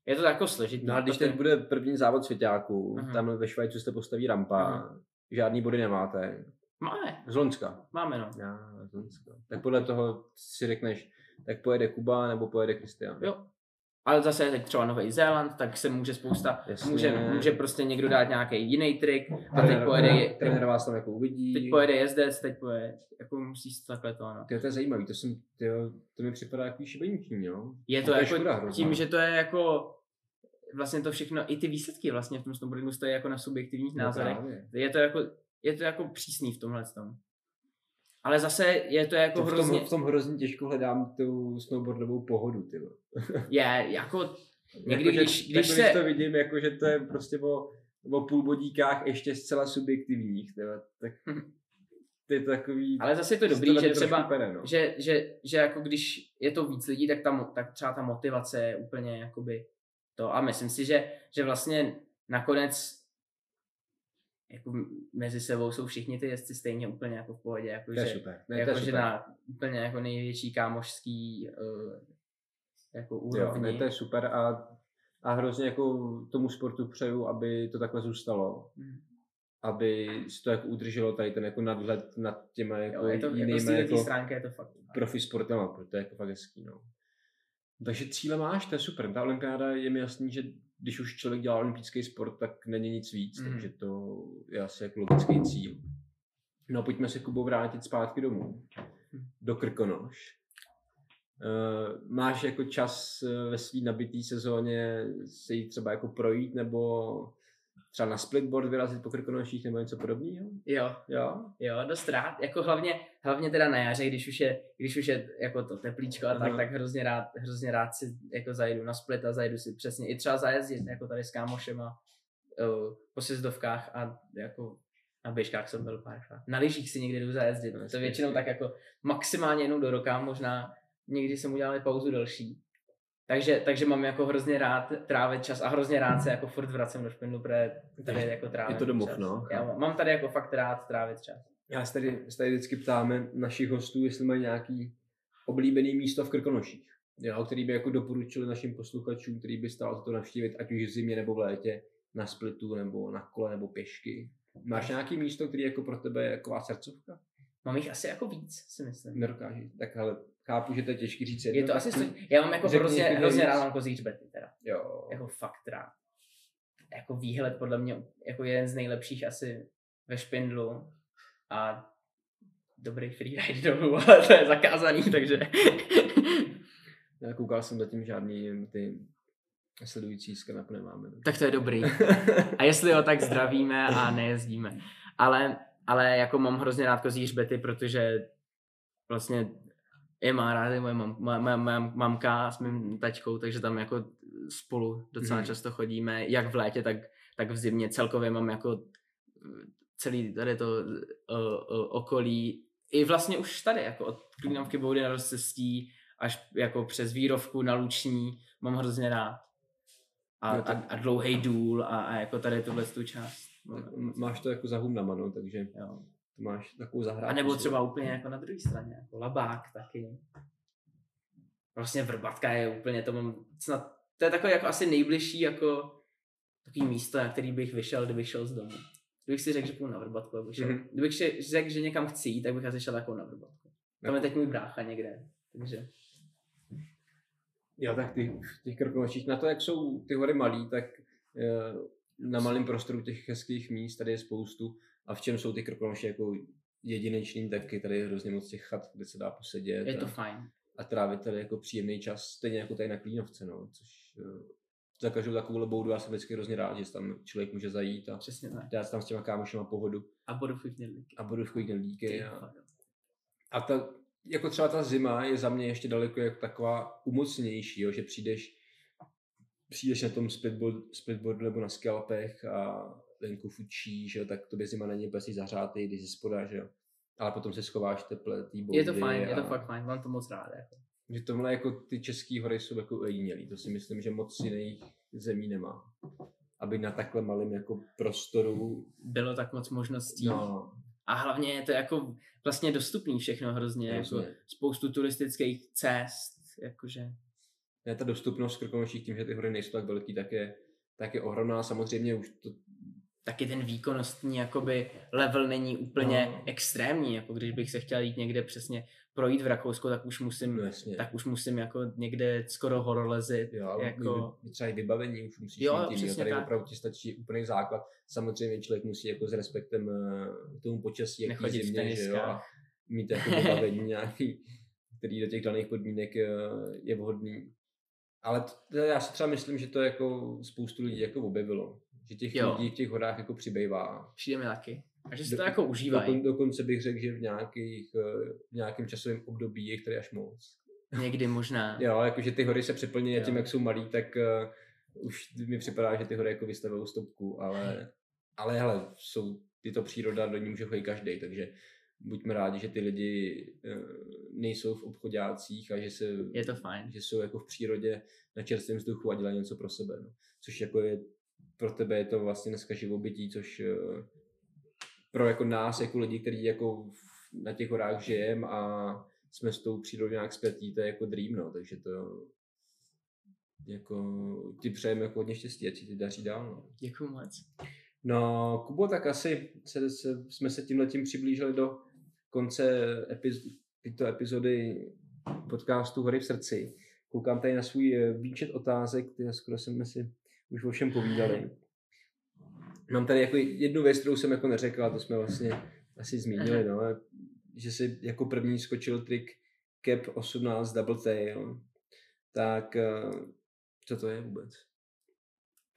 Je to jako složitý. No a když protože- teď bude první závod svěťáků, Aha. tam ve Švajcu se postaví rampa, Aha. žádný body nemáte. Máme, Z Loňska. máme no. Já, z Loňska. Tak podle toho si řekneš, tak pojede Kuba nebo pojede Kristian. Jo. Ale zase teď třeba Nový Zéland, tak se může spousta, Jasně. může, může prostě někdo dát nějaký jiný trik a teď pojede, trenér vás tam jako uvidí. teď pojede jezdec, teď pojede, jako musí se to takhle to, no. Tyjo, to je zajímavý, to, jsem, tyjo, to mi připadá jako šibeniční, jo? Je A to, to je jako hrozná. tím, že to je jako vlastně to všechno, i ty výsledky vlastně v tom snowboardingu stojí jako na subjektivních No názorech. právě. je to jako, je to jako přísný v tomhle tom. Ale zase je to jako To v, tom, hrozně, v tom hrozně těžko hledám tu snowboardovou pohodu, ty. je jako, někdy Jako, že- když, když jako, se, když to vidím, jako, že to je prostě o, o půl bodíkách ještě zcela subjektivních, tyjo, tak je to takový... ale zase je to dobrý, že třeba, pere, no. že, že, že jako když je to víc lidí, tak, ta, tak třeba ta motivace je úplně jakoby to. A myslím si, že, že vlastně nakonec jako mezi sebou jsou všichni ty jezdci stejně úplně jako v pohodě. Jako To je že, super. Ne, jako že super. na úplně jako největší kámošský uh, jako Jo, úrovni. ne, to je super a, a hrozně jako tomu sportu přeju, aby to takhle zůstalo. Mhm. Aby se to jako udrželo tady ten jako nadhled nad těma jako Jo, je to, jako jinými jako stránky je to fakt. profi sportama, protože to je jako fakt hezký, no. Takže cíle máš, to je super. Ta olympiáda je mi jasný, že když už člověk dělá olympijský sport, tak není nic víc, Mhm. takže to je asi jako logický cíl. No pojďme se Kubo vrátit zpátky domů, Mhm. do Krkonoš. Uh, máš jako čas eh, ve svý nabitý sezóně se jít třeba jako projít, nebo třeba na splitboard vyrazit po krkonoších nebo něco podobného? Jo, Jo? jo, dost rád. Jako hlavně, hlavně teda na jaře, když už je, když už je jako to teplíčko a tak, Aha. tak hrozně rád, hrozně rád si jako zajedu na split a zajedu si přesně i třeba zajezdit, jako tady s kámošema uh, po sjezdovkách a jako na běžkách jsem byl párkrát. Na lyžích si někdy jdu zajezdit. No, to většinou tak jako maximálně jednou do roka, možná někdy jsem udělal pauzu delší. Takže, takže mám jako hrozně rád trávit čas a hrozně rád se jako furt vracím do špindlu, protože tady jako trávím Je to domov, čas. no. Já mám- mám tady jako fakt rád trávit čas. Já se tady, se tady vždycky ptáme našich hostů, jestli mají nějaký oblíbený místo v Krkonoších, jo, který by jako doporučili našim posluchačům, který by stálo za to navštívit, ať už v zimě nebo v létě, na splitu nebo na kole nebo pěšky. Máš nějaký místo, který jako pro tebe je taková srdcovka? Mám jich asi jako víc, si myslím. Nedokážeš. Tak ale chápu, že to je těžký říct Je to tak asi, ty- stoj- já mám jako hrozně, hrozně rád mám kozí hřbety teda. Jo. Jako fakt rád. Jako výhled podle mě jako jeden z nejlepších asi ve špindlu a dobrý freeride dolů, ale to je zakázaný, takže Já koukal jsem zatím žádný ty sledující kanapu nemáme. no. tak to je dobrý. A jestli jo, tak zdravíme a nejezdíme. Ale, ale jako mám hrozně rád kozí hřbety, protože vlastně je má rád moje mam, má, má, má, mamka s mým taťkou, takže tam jako spolu docela Mhm. často chodíme, jak v létě, tak, tak v zimě. Celkově mám jako celý tady to uh, uh, okolí, i vlastně už tady, jako od Klínovky boudy na rozcestí až jako přes Vírovku na Luční, mám hrozně rád. A, to- a, a dlouhý důl a, a jako tady tuhle tu část. Tak máš to jako za humnama, no, takže Jo. to máš takovou zahrádku. A nebo třeba úplně jako na druhé straně, jako Labák taky. Vlastně Vrbatka je úplně, to mám snad, to je takové jako asi nejbližší jako takový místo, na který bych vyšel, kdybych šel z domu. Kdybych si řekl, že půjdu na Vrbatku, abych šel. Mhm. Kdybych si řekl, že někam chci jít, tak bych asi šel jako na Vrbatku. Tam je teď můj brácha někde, takže Jo, tak ty, v těch krkonoších, na to, jak jsou ty hory malý, tak eh, na malém prostoru těch hezkých míst tady je spoustu. A v čem jsou ty krkonoše jako jedinečný, tak je tady hrozně moc těch chat, kde se dá posedět. je to a, fajn. a trávit tady jako příjemný čas, stejně jako tady na Klínovce, no, což eh, za každou takovou boudu já jsem vždycky hrozně rád, že tam člověk může zajít a Přesně tak. dát tam s těma kámošema pohodu A bodovky knedlíky. a budu v knedlíky. A, a ta, jako třeba ta zima je za mě ještě daleko jako taková umocnější, jo, že přijdeš přijdeš na tom splitboard, splitboardu nebo na skalpech a venku fučí, že jo, tak to by zima není úplně zahřátý, když je spoda, že jo. Ale potom se schováš v teple té Je to fajn, je to fakt fajn, mám to moc rád. Jako. Že tomhle jako ty české hory jsou jako ojedinělý, to si myslím, že moc jiných zemí nemá. Aby na takhle malém jako prostoru, Bylo tak moc možností. no, A hlavně je to jako vlastně dostupný všechno hrozně, jako Hrozně. spoustu turistických cest, jakože ne, ta dostupnost Krkonoších tím, že ty hory nejsou tak velký, tak je, tak je ohromná. Samozřejmě už to taky ten výkonnostní jakoby level není úplně No. extrémní, jako když bych se chtěl jít někde přesně projít v Rakousku, tak už musím, no, jasně. tak už musím jako někde skoro horolezit, Jo, jako, třeba i vybavení už musíš Jo, mít přesně Tady tak. opravdu ti stačí úplný základ. Samozřejmě člověk musí jako s respektem eh, k tomu počasí, jak Nechodit zimě, že jo, a mít jako vybavení nějaký, který do těch daných podmínek eh, je vhodný. Ale to, já si třeba myslím, že to jako spoustu lidí jako objevilo. Že těch Jo. lidí v těch horách jako přibývá. přijde mi taky. A že si Do- to jako užívají. Dokon, dokonce bych řekl, že v, nějakých, eh, v nějakém časovém období je jich tady až moc. Někdy možná. Jo, jakože ty hory se přeplní a tím, jak jsou malý, tak uh, už mi připadá, že ty hory jako vystavují stopku, ale, ale hele, jsou, je to příroda, do ní může chodit každý, takže buďme rádi, že ty lidi uh, nejsou v obchodácích a že, se, Je to fajn. že jsou jako v přírodě na čerstvém vzduchu a dělají něco pro sebe. No. Což jako je, pro tebe je to vlastně dneska živobytí, což uh, pro jako nás, jako lidi, kteří jako na těch horách žijeme a jsme s tou přírodou nějak zpětí, to je jako dream, no, takže to jako ti přejeme jako hodně štěstí, ať si ti daří dál, no. Děkuju moc. No, Kubo, tak asi se, se, jsme se tím přiblížili do konce epiz, tyto epizody podcastu Hory v srdci. Koukám tady na svůj eh, výčet otázek, které skoro jsme si už o všem povídali. Mám tady jako jednu věc, kterou jsem jako neřekl, a to jsme vlastně asi zmínili, no, že si jako první skočil trik Cap 18 Double Tail. Tak eh, co to je vůbec?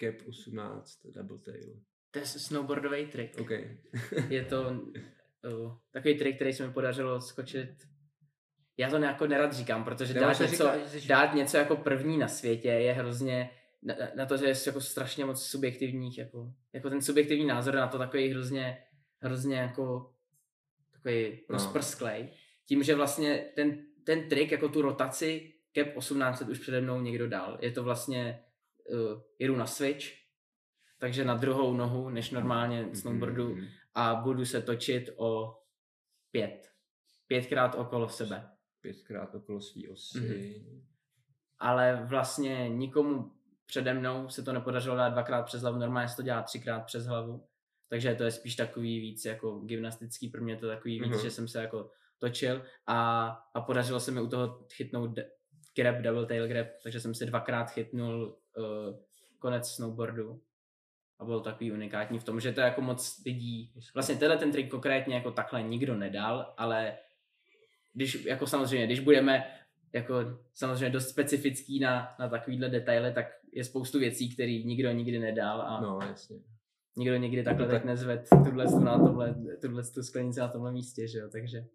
Cap 18 Double Tail. To je snowboardový trik. OK. Je to uh, takový trik, který se mi podařilo skočit. Já to jako nerad říkám, protože dát se něco, říká, dát něco jako první na světě je hrozně na, na to, že je jako strašně moc subjektivních, jako, jako ten subjektivní názor na to takový hrozně, hrozně jako takový No. rozprsklej. Tím, že vlastně ten, ten trik, jako tu rotaci cap 1800 už přede mnou někdo dal. Je to vlastně, uh, jedu na switch, takže na druhou nohu, než normálně snowboardu Mhm. a budu se točit o pět. Pětkrát okolo sebe. Pětkrát okolo svý osy. Mhm. Ale vlastně nikomu přede mnou se to nepodařilo dát dvakrát přes hlavu, normálně se to dělá třikrát přes hlavu. Takže to je spíš takový víc jako gymnastický, pro mě je to takový víc, Mhm. že jsem se jako točil a, a podařilo se mi u toho chytnout de- grab, double tail grab, takže jsem si dvakrát chytnul uh, konec snowboardu a byl takový unikátní v tom, že to jako moc lidí, vlastně tenhle ten trik konkrétně jako takhle nikdo nedal, ale když, jako samozřejmě, když budeme jako samozřejmě dost specifický na, na takovýhle detaily, tak je spoustu věcí, které nikdo nikdy nedal a no. Jasně. nikdo nikdy takhle No tak nezved tuhle na tomhle, tuhle tu sklenici na tomhle místě, že jo, takže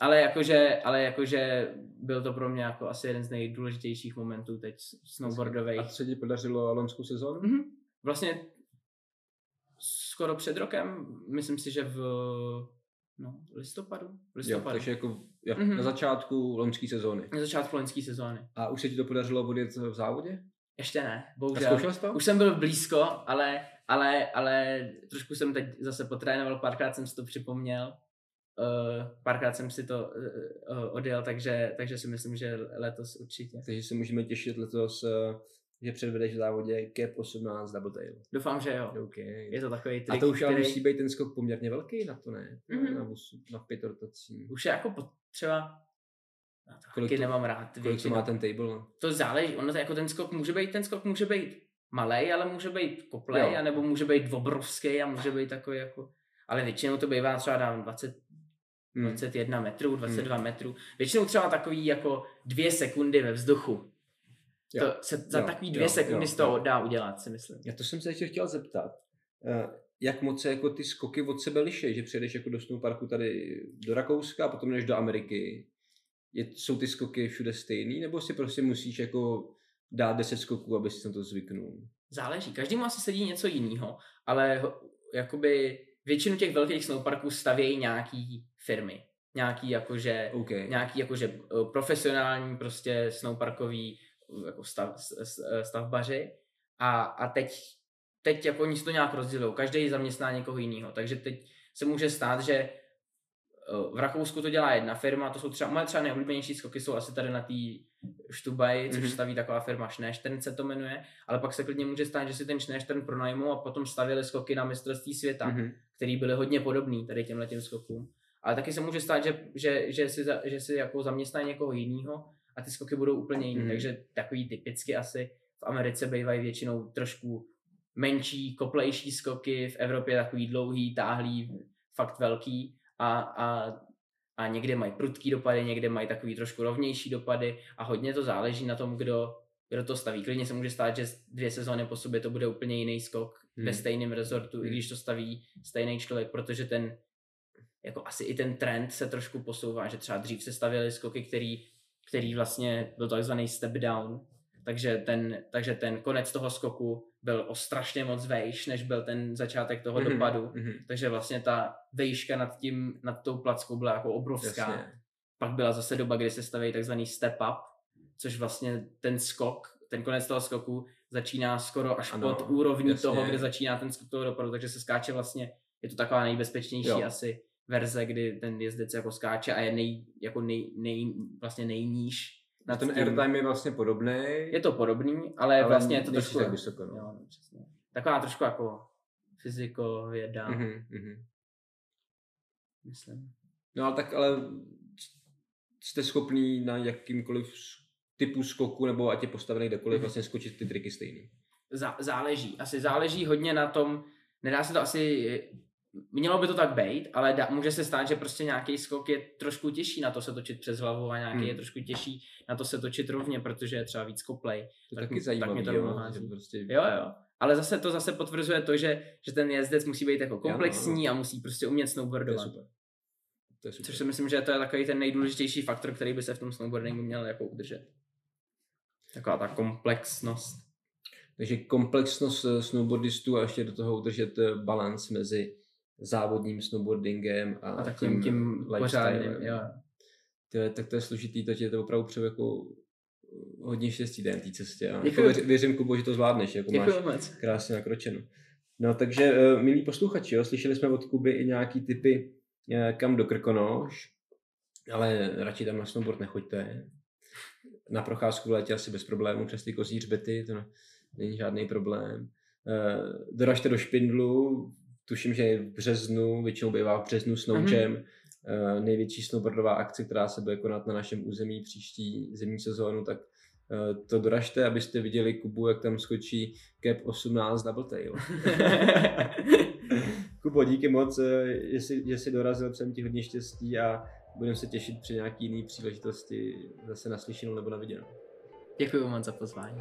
ale jakože, ale jakože byl to pro mě jako asi jeden z nejdůležitějších momentů teď snowboardových. A co se ti podařilo lonskou sezónu? Mhm. Vlastně skoro před rokem, myslím si, že v no, listopadu. Jo, listopadu. takže jako jo, Mhm. na začátku loňské sezóny. Na začátku loňské sezóny. A už se ti to podařilo odjet v závodě? Ještě ne, A bohužel. jsi to? Už jsem byl blízko, ale, ale, ale trošku jsem teď zase potrénoval, párkrát jsem si to připomněl. Uh, párkrát jsem si to uh, uh, odjel, takže, takže si myslím, že letos určitě. Takže se můžeme těšit letos, že předvedeš v závodě Cap 18 Double Tail. Doufám, že jo. OK. Je to takový trik, A to už ale který musí být ten skok poměrně velký na to, ne? Mhm. Na, vosu, na pět rotací. už je jako potřeba Kolik to- nemám rád. Kolik to má ten table? to záleží, ono to jako ten skok může být, ten skok může být malý, ale může být koplej, Jo. anebo může být obrovský a může být takový jako, ale většinou to bývá třeba dám 20, Hmm. 21 metrů, 22 metrů, většinou třeba takový jako dvě sekundy ve vzduchu. Jo. To se za Jo, takový dvě jo, sekundy jo, z toho jo. dá udělat, si myslím. Já to jsem se ještě chtěl zeptat. Eh, Jak moc se jako ty skoky od sebe liší, že přijedeš jako do snowparku tady do Rakouska a potom jdeš do Ameriky. Je, jsou ty skoky všude stejný, nebo si prostě musíš jako dát 10 skoků, aby si na to zvyknul? Záleží, každému asi sedí něco jiného, ale jakoby většinu těch velkých snowparků stavějí nějaký firmy. Nějaký jakože OK. nějaký jakože eh, profesionální prostě snowparkový jako stav, s- stavbaři a, a teď, teď jako oni si to nějak rozdělují, každý zaměstná někoho jiného, takže teď se může stát, že eh, v Rakousku to dělá jedna firma, to jsou třeba, moje třeba nejoblíbenější skoky jsou asi tady na té Štubaji, což Mhm. staví taková firma Schneestern se to jmenuje, ale pak se klidně může stát, že si ten Schneestern pronajmou a potom stavili skoky na mistrovství světa Mhm. který byly hodně podobný tady těmhle těm skokům. Ale taky se může stát, že, že, že, si, za, že si jako zaměstná někoho jiného a ty skoky budou úplně jiný. Mhm. Takže takový typicky asi v Americe bývají většinou trošku menší, koplejší skoky, v Evropě takový dlouhý, táhlý, fakt velký a, a, a někde mají prudký dopady, někde mají takový trošku rovnější dopady a hodně to záleží na tom, kdo, kdo to staví. Klidně se může stát, že dvě sezóny po sobě to bude úplně jiný skok Hmm. ve stejném rezortu, i Hmm. když to staví stejný člověk, protože ten jako asi i ten trend se trošku posouvá, že třeba dřív se stavěly skoky, který, který vlastně byl takzvaný step down, takže ten, takže ten konec toho skoku byl o strašně moc vejš, než byl ten začátek toho Mhm, dopadu. mhm. Takže vlastně ta vejška nad tím, nad tou plackou byla jako obrovská. Jasně. Pak byla zase doba, kdy se staví takzvaný step up, což vlastně ten skok, ten konec toho skoku začíná skoro až Ano, pod úrovní jasně. toho, kde začíná ten skok toho dopadu, takže se skáče vlastně, je to taková nejbezpečnější Jo. asi verze, kdy ten jezdec jako skáče a je nej, jako nej, nej, vlastně nejníž. A nad ten airtime je vlastně podobný. Je to podobný, ale, ale vlastně je to trošku... tak vysoko. No. Jo, no, přesně. Taková trošku jako fyziko, věda, mm-hmm. Mhm, mhm. myslím. No ale tak ale jste schopný na jakýmkoliv typu skoku, nebo ať je postavený kdekoliv, Mhm. vlastně skočit ty triky stejný. Zá, záleží. Asi záleží hodně na tom, nedá se to asi mělo by to tak být, ale da, může se stát, že prostě nějaký skok je trošku těžší na to se točit přes hlavu a nějaký Hmm. je trošku těžší na to se točit rovně, protože je třeba víc koplej. To Tak- taky tak zajímavé, mě to jo, že prostě Jo, jo. Ale zase to zase potvrzuje to, že, že ten jezdec musí být jako komplexní a musí prostě umět to je snowboardovat. super. To je super. Což si myslím, že to je takový ten nejdůležitější faktor, který by se v tom snowboardingu měl jako udržet. Taková ta komplexnost. Takže komplexnost eh, snowboardistů a ještě do toho udržet eh, balans mezi závodním snowboardingem a, A takovým tím lifestylem. pořádným, jo. To je, tak to je složitý, to tě to opravdu přeju jako hodně štěstí na té cestě. A jako věř, věřím, Kubo, že to zvládneš, jako máš Děkuji moc. krásně nakročeno. No takže, eh, milí posluchači, jo, slyšeli jsme od Kuby i nějaký typy, eh, kam do Krkonoš, ale radši tam na snowboard nechoďte. Na procházku v létě asi bez problémů přes ty kozí hřbety, to ne- není žádný problém. Eh, Doražte do Špindlu, tuším, že v březnu, většinou bývá v březnu Snow Mhm. Jam, eh, největší snowboardová akce, která se bude konat na našem území příští zimní sezónu, tak eh, to doražte, abyste viděli Kubu, jak tam skočí Cap 18 Double Tail. Kubo, díky moc, eh, že jsi, že jsi dorazil, přejem ti hodně štěstí a budeme se těšit při nějaký jiný příležitosti zase naslyšenou nebo na viděnou. Děkuji moc za pozvání.